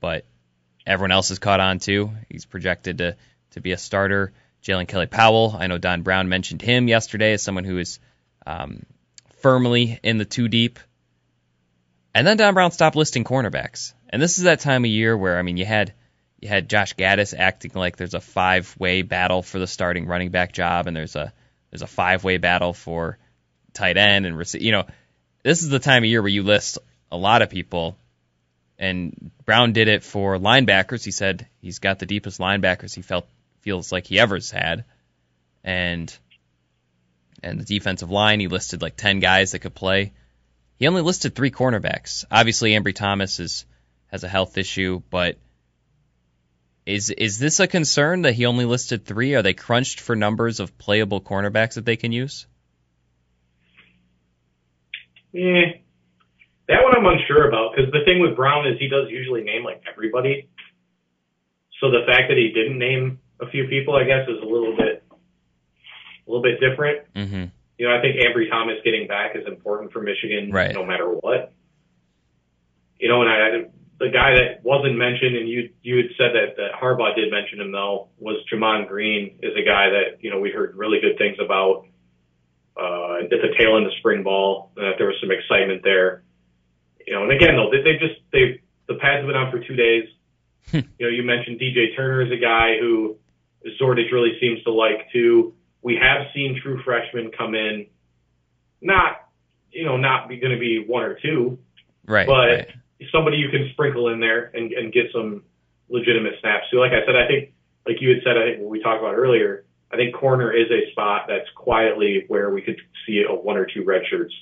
but everyone else has caught on too. He's projected to to be a starter. Jaylen Kelly Powell. I know Don Brown mentioned him yesterday as someone who is um, firmly in the two deep. And then Don Brown stopped listing cornerbacks. And this is that time of year where I mean you had you had Josh Gattis acting like there's a five way battle for the starting running back job, and there's a there's a five way battle for tight end and rece- you know this is the time of year where you list a lot of people and Brown did it for linebackers. He said he's got the deepest linebackers he felt feels like he ever's had, and and the defensive line he listed like ten guys that could play. He only listed three cornerbacks. Obviously, Ambry Thomas is has a health issue, but is is this a concern that he only listed three? Are they crunched for numbers of playable cornerbacks that they can use? Yeah. That one I'm unsure about because the thing with Brown is he does usually name like everybody. So the fact that he didn't name a few people, I guess, is a little bit, a little bit different. Mm-hmm. You know, I think Ambry Thomas getting back is important for Michigan, Right. no matter what. You know, and I, the guy that wasn't mentioned, and you you had said that that Harbaugh did mention him though, was Gemon Green, is a guy that you know we heard really good things about uh, at the tail end of spring ball, and that there was some excitement there. You know, and again though, they, they just they the pads have been on for two days. you know, you mentioned DJ Turner is a guy who Zordich really seems to like too. We have seen true freshmen come in, not you know not going to be one or two, Right. but right. somebody you can sprinkle in there and, and get some legitimate snaps. So, like I said, I think, like you had said, I think what we talked about earlier, I think corner is a spot that's quietly where we could see a one or two red shirts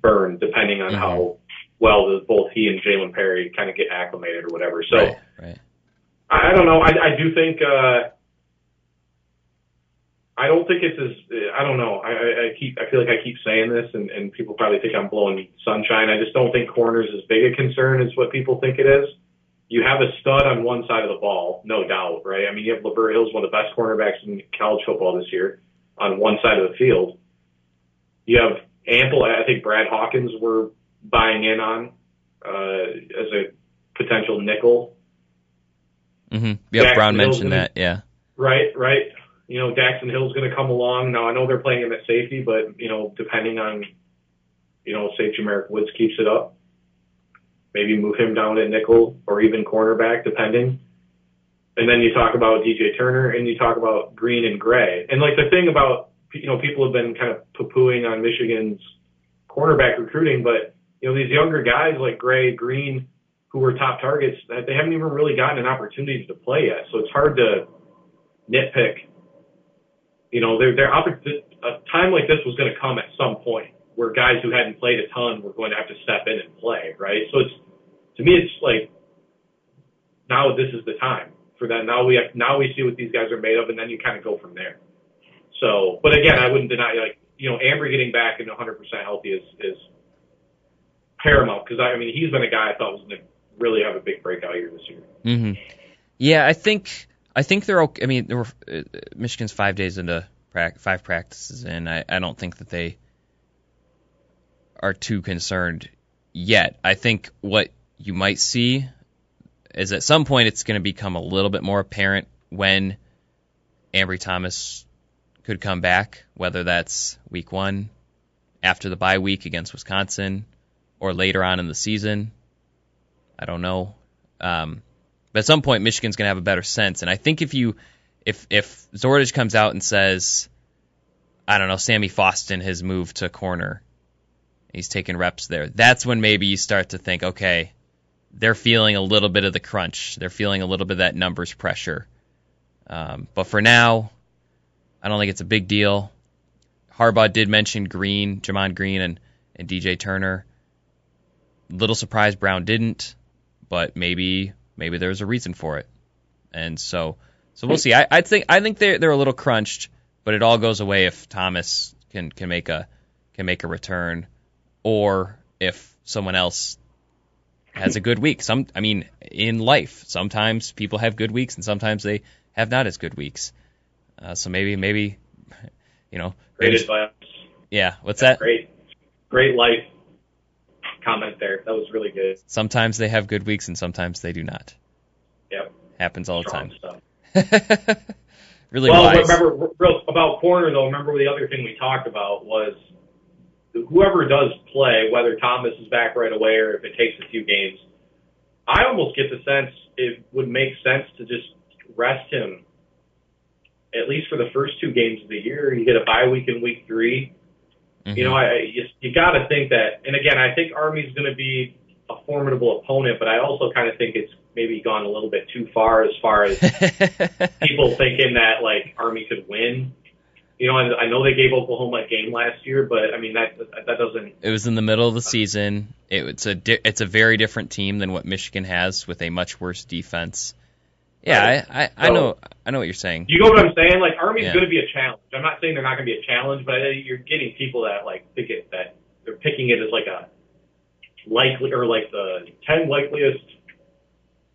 burn, depending on Mhm. how well the, both he and Jalen Perry kind of get acclimated or whatever. So, right. Right. I, I don't know. I, I do think. uh I don't think it's as. I don't know. I, I keep. I feel like I keep saying this, and, and people probably think I'm blowing sunshine. I just don't think corners as big a concern as what people think it is. You have a stud on one side of the ball, no doubt, right? I mean, you have Lavert Hill's one of the best cornerbacks in college football this year on one side of the field. You have ample. I think Brad Hawkins we're buying in on uh, as a potential nickel Mm-hmm. Jack Brown mentioned that. Yeah. Right, right. You know, Daxton Hill's going to come along. Now, I know they're playing him at safety, but, you know, depending on, you know, say J'Marick Woods keeps it up, maybe move him down at nickel or even cornerback, depending. And then you talk about DJ Turner and you talk about Green and Gray. And, like, the thing about, you know, people have been kind of poo-pooing on Michigan's cornerback recruiting, but, you know, these younger guys like Gray, Green, who were top targets, that they haven't even really gotten an opportunity to play yet. So it's hard to nitpick. You know, they're, they're a time like this was going to come at some point where guys who hadn't played a ton were going to have to step in and play, right? So it's to me, it's like now this is the time for that. Now we have, now we see what these guys are made of, and then you kind of go from there. So, but again, I wouldn't deny like you know, Ambry getting back and 100% healthy is is paramount because I, I mean he's been a guy I thought was going to really have a big breakout year this year. Mm-hmm. Yeah, I think I think they're okay. I mean, were, uh, Michigan's five days into pra- five practices, and I, I don't think that they are too concerned yet. I think what you might see is at some point it's going to become a little bit more apparent when Ambry Thomas could come back, whether that's week one, after the bye week against Wisconsin, or later on in the season. I don't know. Um, but at some point, Michigan's going to have a better sense. And I think if you, if if Zordich comes out and says, I don't know, Sammy Faustin has moved to corner, he's taking reps there. That's when maybe you start to think, okay, they're feeling a little bit of the crunch. They're feeling a little bit of that numbers pressure. Um, but for now, I don't think it's a big deal. Harbaugh did mention Green, Gemon Green, and, and DJ Turner. Little surprised Brown didn't, but maybe maybe there's a reason for it. And so so we'll see. I, I think I think they're they're a little crunched, but it all goes away if Thomas can can make a can make a return, or if someone else has a good week. Some I mean in life, sometimes people have good weeks and sometimes they have not as good weeks. Uh, so maybe maybe <laughs> you know Great maybe- advice. yeah. What's that? Great, great life comment there. That was really good. Sometimes they have good weeks and sometimes they do not. Yep. Happens all the time. <laughs> really well, wise. remember real, about corner though. Remember the other thing we talked about was whoever does play, whether Thomas is back right away or if it takes a few games. I almost get the sense it would make sense to just rest him at least for the first two games of the year. You get a bye week in week 3 Mhm. You know, I, I you, you got to think that. And again, I think Army's going to be a formidable opponent, but I also kind of think it's maybe gone a little bit too far as far as <laughs> people thinking that like Army could win. You know, I, I know they gave Oklahoma a game last year, but I mean that that doesn't. it was in the middle of the season. It, it's a di- it's a very different team than what Michigan has with a much worse defense. Yeah. I, I, I know I know what you're saying. You know what I'm saying? Like Army's Yeah. going to be a challenge. I'm not saying they're not going to be a challenge, but uh, you're getting people that like think it that they're picking it as like a likely or like the ten likeliest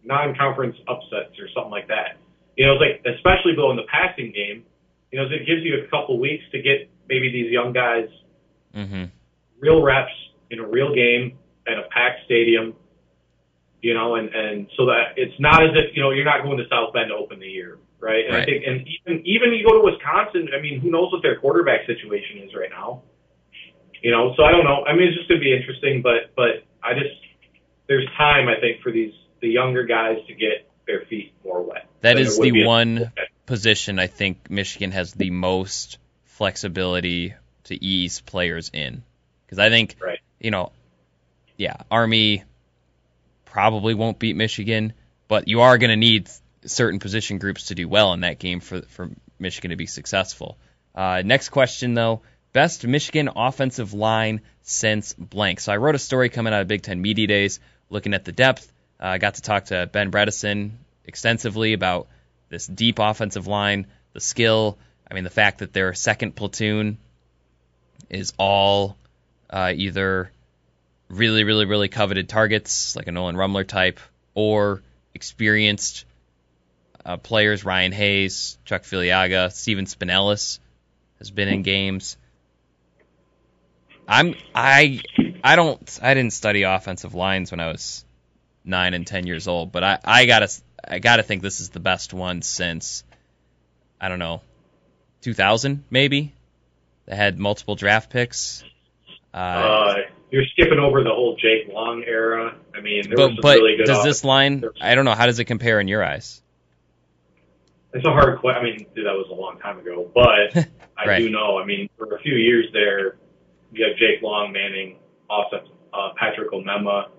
non-conference upsets or something like that. You know, it's like especially though in the passing game, you know, it gives you a couple weeks to get maybe these young guys hmm real reps in a real game at a packed stadium. You know, and and so that it's not as if you know you're not going to South Bend to open the year, right? And I think, and even even you go to Wisconsin, I mean, who knows what their quarterback situation is right now? You know, so I don't know. I mean, it's just going to be interesting, but but I just there's time I think for these the younger guys to get their feet more wet. That is the one <laughs> position I think Michigan has the most flexibility to ease players in. Because I think, Right. you know, yeah, Army probably won't beat Michigan, but you are going to need certain position groups to do well in that game for for Michigan to be successful. Uh, next question though, best Michigan offensive line since blank. So I wrote a story coming out of Big Ten Media Days looking at the depth. Uh, I got to talk to Ben Bredeson extensively about this deep offensive line, the skill. I mean, the fact that their second platoon is all uh, either really, really, really coveted targets, like a Nolan Rumler type, or experienced uh, players. Ryan Hayes, Chuck Filiaga, Stephen Spanellis has been in games. I'm I I don't I didn't study offensive lines when I was nine and ten years old, but I I gotta I gotta think this is the best one since I don't know 2000 maybe. They had multiple draft picks. Uh, Uh, you're skipping over the whole Jake Long era. I mean, there was but but really good. does this line? I don't know. How does it compare in your eyes? It's a hard question. I mean, dude, that was a long time ago, but <laughs> I do know. I mean, for a few years there, you have Jake Long manning offense, uh, Patrick Omameh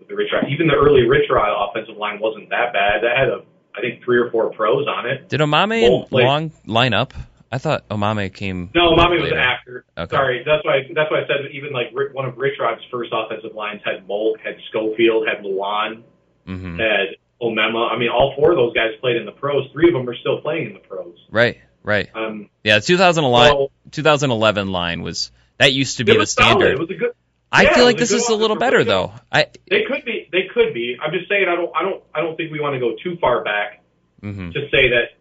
with the Rich Rod. Even the early Rich Rod offensive line wasn't that bad. That had a, I think, three or four pros on it. Did Omameh and Long line up? I thought Omameh came. No, Mommy was later. after. Okay. Sorry, that's why. That's why I said even like one of Rich Rod's first offensive lines had Molk, had Schofield, had Lewan, hmm had Omameh. I mean, all four of those guys played in the pros. Three of them are still playing in the pros. Right, Right. Um, Yeah, 2011, well, 2011 line was that used to be the was solid. standard. It was a good. I yeah, feel like this is a little better though. I They could be. They could be. I'm just saying. I don't. I don't. I don't think we want to go too far back mhm. to say that.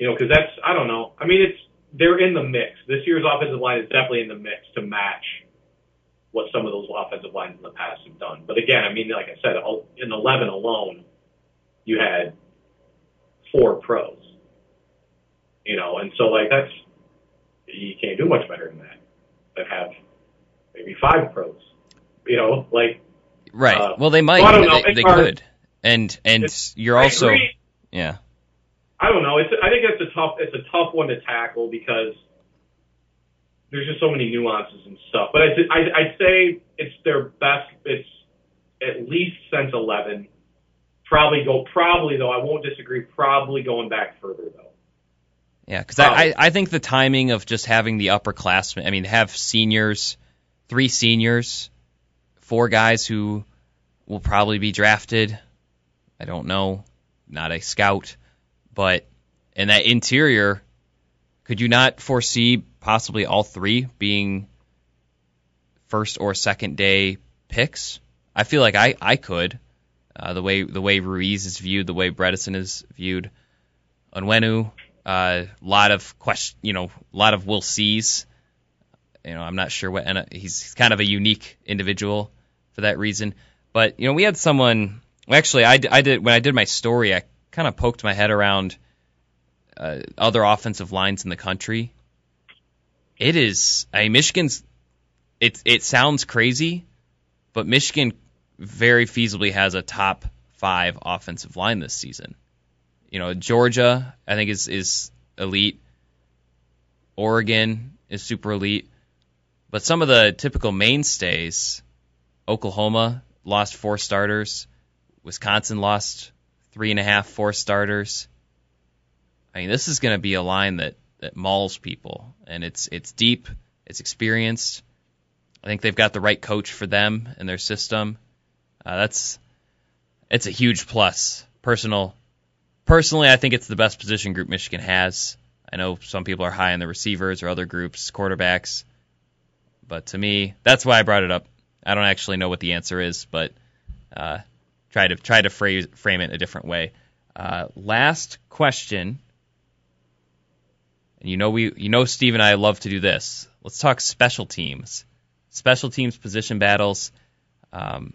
You know, because that's. I don't know. I mean, it's they're in the mix. This year's offensive line is definitely in the mix to match what some of those offensive lines in the past have done. But again, I mean, like I said, in 11 alone, you had four pros. You know, and so like that's you can't do much better than that. That have maybe five pros. You know, like right. uh, well, they might. well, I don't know. They, they could. And and you're I also agree. yeah. I don't know. It's I think it's a tough it's a tough one to tackle because there's just so many nuances and stuff. But I'd, I'd, I'd say it's their best. It's at least since 11. Probably go. Probably though. I won't disagree. Probably going back further though. Yeah, because I, I I think the timing of just having the upperclassmen, I mean, have seniors, three seniors, four guys who will probably be drafted. I don't know, not a scout, but in that interior, could you not foresee possibly all three being first or second day picks? I feel like I I could. Uh, the way the way Ruiz is viewed, the way Bredeson is viewed, Onwenu, a uh, lot of question, you know, a lot of will sees. You know, I'm not sure what, and he's kind of a unique individual for that reason. But you know, we had someone. Actually, I, I did when I did my story, I kind of poked my head around uh, other offensive lines in the country. It is, I mean, Michigan's. It it sounds crazy, but Michigan very feasibly has a top five offensive line this season. You know, Georgia, I think is is elite. Oregon is super elite, but some of the typical mainstays, Oklahoma lost four starters, Wisconsin lost three and a half, four starters. I mean, this is going to be a line that that mauls people, and it's it's deep, it's experienced. I think they've got the right coach for them and their system. Uh, that's it's a huge plus. Personal personally, I think it's the best position group Michigan has. I know some people are high on the receivers or other groups, quarterbacks, but to me, that's why I brought it up. I don't actually know what the answer is, but uh, try to try to phrase, frame it a different way. Uh, last question, and you know we you know Steve and I love to do this. Let's talk special teams, special teams position battles. Um,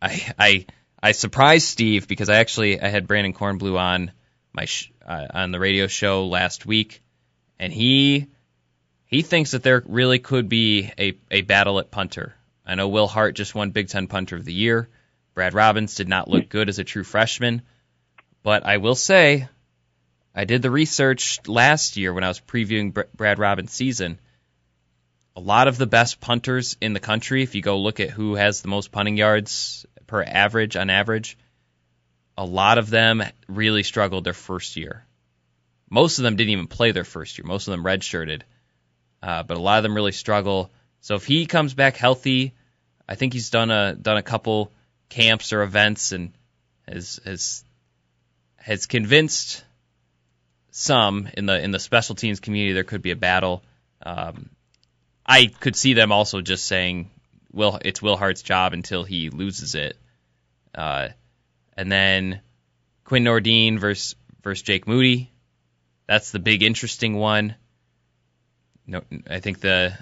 I I I surprised Steve because I actually I had Brandon Kornblue on my sh- uh, on the radio show last week, and he he thinks that there really could be a, a battle at punter. I know Will Hart just won Big Ten Punter of the Year. Brad Robbins did not look good as a true freshman, but I will say I did the research last year when I was previewing Br- Brad Robbins' season. A lot of the best punters in the country, if you go look at who has the most punting yards per average on average, a lot of them really struggled their first year. Most of them didn't even play their first year. Most of them redshirted, uh, but a lot of them really struggle. So if he comes back healthy, I think he's done a done a couple camps or events and has has has convinced some in the in the special teams community there could be a battle. Um, I could see them also just saying, "Will it's Will Hart's job until he loses it," uh, and then Quinn Nordine versus versus Jake Moody. That's the big interesting one. No, I think the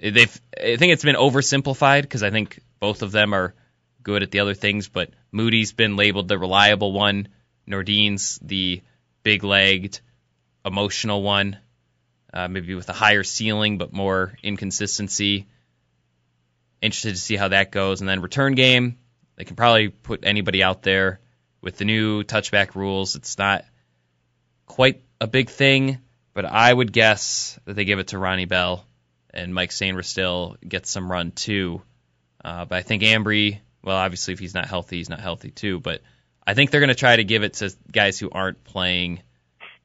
they've I think it's been oversimplified because I think both of them are good at the other things, but Moody's been labeled the reliable one. Nordine's the big-legged, emotional one, uh, maybe with a higher ceiling but more inconsistency. Interested to see how that goes, and then return game. They can probably put anybody out there with the new touchback rules. It's not quite a big thing, but I would guess that they give it to Ronnie Bell and Mike Sainristil still gets some run too. Uh, but I think Ambry, well, obviously if he's not healthy, he's not healthy too. But I think they're going to try to give it to guys who aren't playing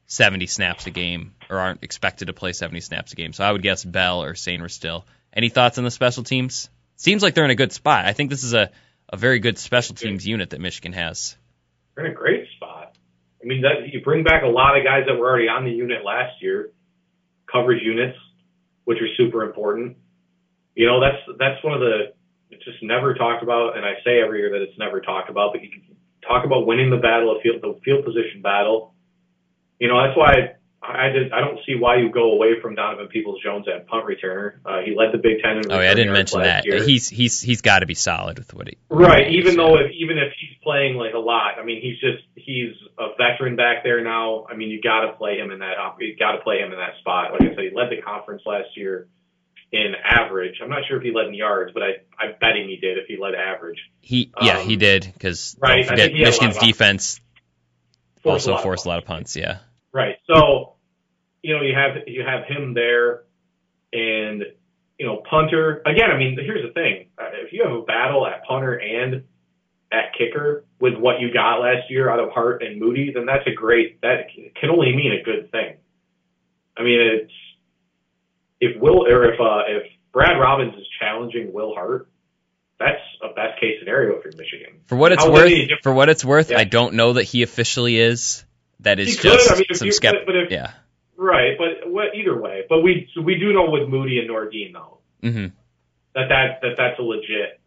70 snaps a game or aren't expected to play 70 snaps a game. So I would guess Bell or Sainristil. still. Any thoughts on the special teams? Seems like they're in a good spot. I think this is a, a very good special teams unit that Michigan has. They're in a great spot. I mean, that you bring back a lot of guys that were already on the unit last year, coverage units, which are super important. You know, that's that's one of the it's just never talked about, and I say every year that it's never talked about, but you can talk about winning the battle, of field, the field position battle. You know, that's why I did. I don't see why you go away from Donovan Peoples Jones at punt returner. Uh, he led the Big Ten. In oh, yeah, I didn't mention that. Year. He's he's he's got to be solid with what he. Right. Even though if even if he's playing like a lot, I mean, he's just he's a veteran back there now. I mean, you got to play him in that. You got to play him in that spot. Like I said, he led the conference last year in average. I'm not sure if he led in yards, but I I bet him he did if he led average. He yeah um, he did because right. Michigan's defense also forced a lot of punts. Yeah. Right. So you know, you have you have him there, and you know, punter. Again, I mean, here's the thing: uh, if you have a battle at punter and at kicker with what you got last year out of Hart and Moody, then that's a great. That can only mean a good thing. I mean, it's if Will or if uh, if Brad Robbins is challenging Will Hart, that's a best case scenario for Michigan. For what it's How worth, for what it's worth, yeah. I don't know that he officially is. That is he just I mean, some if, yeah. Right, but what, either way, but we so we do know with Moody and Nordine though mm-hmm. that that that that's a legit.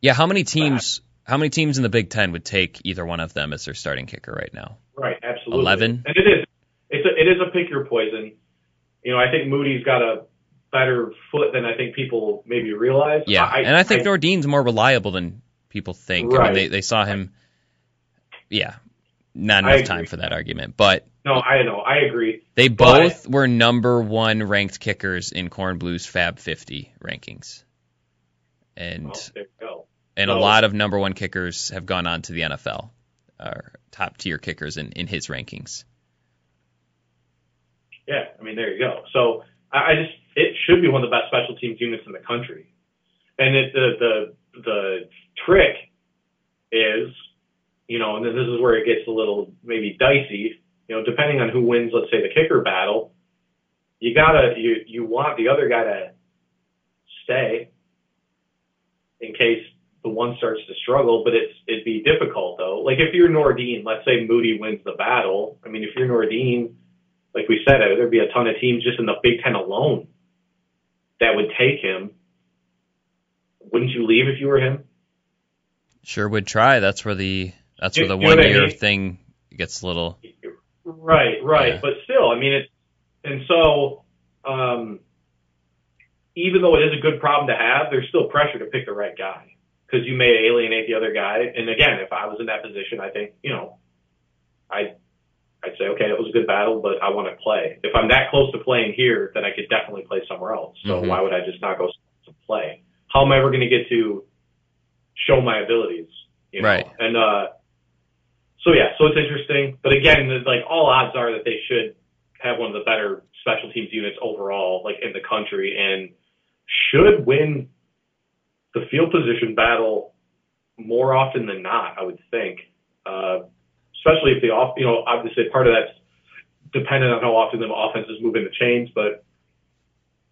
Yeah, how many teams? How many teams in the Big Ten would take either one of them as their starting kicker right now? Right, absolutely. Eleven, and it is. It's a, it is a pick your poison. You know, I think Moody's got a better foot than I think people maybe realize. Yeah, I, and I think I, Nordine's more reliable than people think. Right. I mean, they they saw him. Yeah, not enough time for that argument, but no, I know, I agree. They both but, were number one ranked kickers in Kornblue's Fab 50 rankings, and well, and so, a lot of number one kickers have gone on to the NFL, or top tier kickers in in his rankings. Yeah, I mean there you go. So I, I just it should be one of the best special teams units in the country, and it, the the the trick is you know, and then this is where it gets a little maybe dicey. You know, depending on who wins, let's say the kicker battle, you gotta you you want the other guy to stay in case the one starts to struggle, but it's it'd be difficult though. Like if you're Nordine, let's say Moody wins the battle. I mean, if you're Nordine, like we said, uh, there'd be a ton of teams just in the Big Ten alone that would take him. Wouldn't you leave if you were him? Sure would try. That's where the that's where the one year I mean? thing gets a little. Right, right, yeah. but still, I mean, it's and so um, even though it is a good problem to have, there's still pressure to pick the right guy because you may alienate the other guy. And again, if I was in that position, I think you know, I I'd say, okay, it was a good battle, but I want to play. If I'm that close to playing here, then I could definitely play somewhere else. So mm-hmm. why would I just not go to play? How am I ever going to get to show my abilities? You know? Right. And uh, so yeah, so it's interesting. But again, like all odds are that they should have one of the better special teams units overall, like in the country, and should win the field position battle more often than not. I would think, uh, especially if the off, you know, obviously part of that's dependent on how often the offenses move into chains, but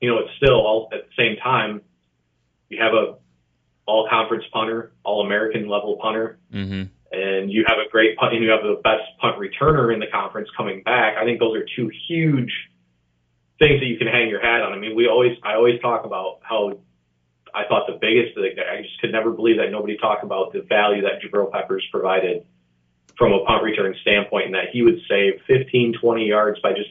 you know, it's still all at the same time. You have a all conference punter, all American level punter. Mm-hmm and you have a great punt, and you have the best punt returner in the conference coming back. I think those are two huge things that you can hang your hat on. I mean, we always, I always talk about how I thought the biggest thing, I just could never believe that nobody talked about the value that Jabril Peppers provided from a punt return standpoint and that he would save 15, 20 yards by just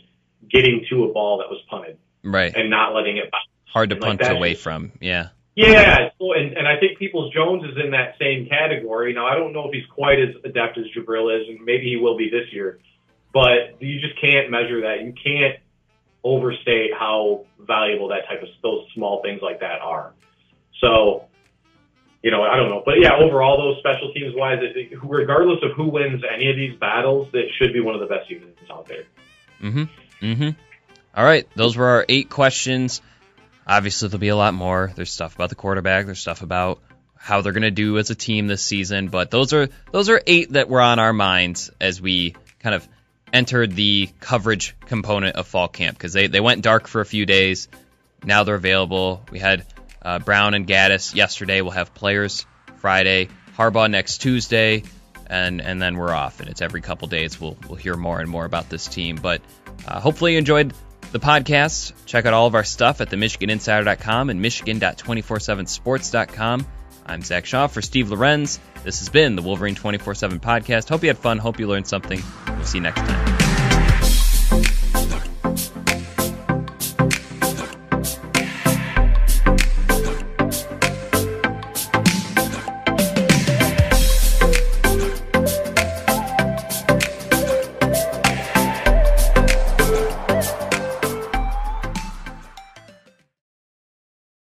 getting to a ball that was punted. Right. And not letting it bounce. Hard to and punt like away just, from. Yeah. Yeah, and, and I think Peoples Jones is in that same category. Now, I don't know if he's quite as adept as Jabril is, and maybe he will be this year, but you just can't measure that. You can't overstate how valuable that type of those small things like that are. So, you know, I don't know, but yeah, overall, those special teams wise, regardless of who wins any of these battles, that should be one of the best units out there. Mm-hmm. Mm-hmm. All right, those were our eight questions. Obviously, there'll be a lot more. There's stuff about the quarterback. There's stuff about how they're going to do as a team this season. But those are those are eight that were on our minds as we kind of entered the coverage component of fall camp because they, they went dark for a few days. Now they're available. We had uh, Brown and Gattis yesterday. We'll have players Friday. Harbaugh next Tuesday. and and then we're off. And it's every couple days we'll we'll hear more and more about this team. But uh, hopefully you enjoyed the podcast. Check out all of our stuff at the MichiganInsider.com and Michigan.247sports.com. I'm Zach Shaw for Steve Lorenz. This has been the Wolverine 24 7 podcast. Hope you had fun. Hope you learned something. We'll see you next time.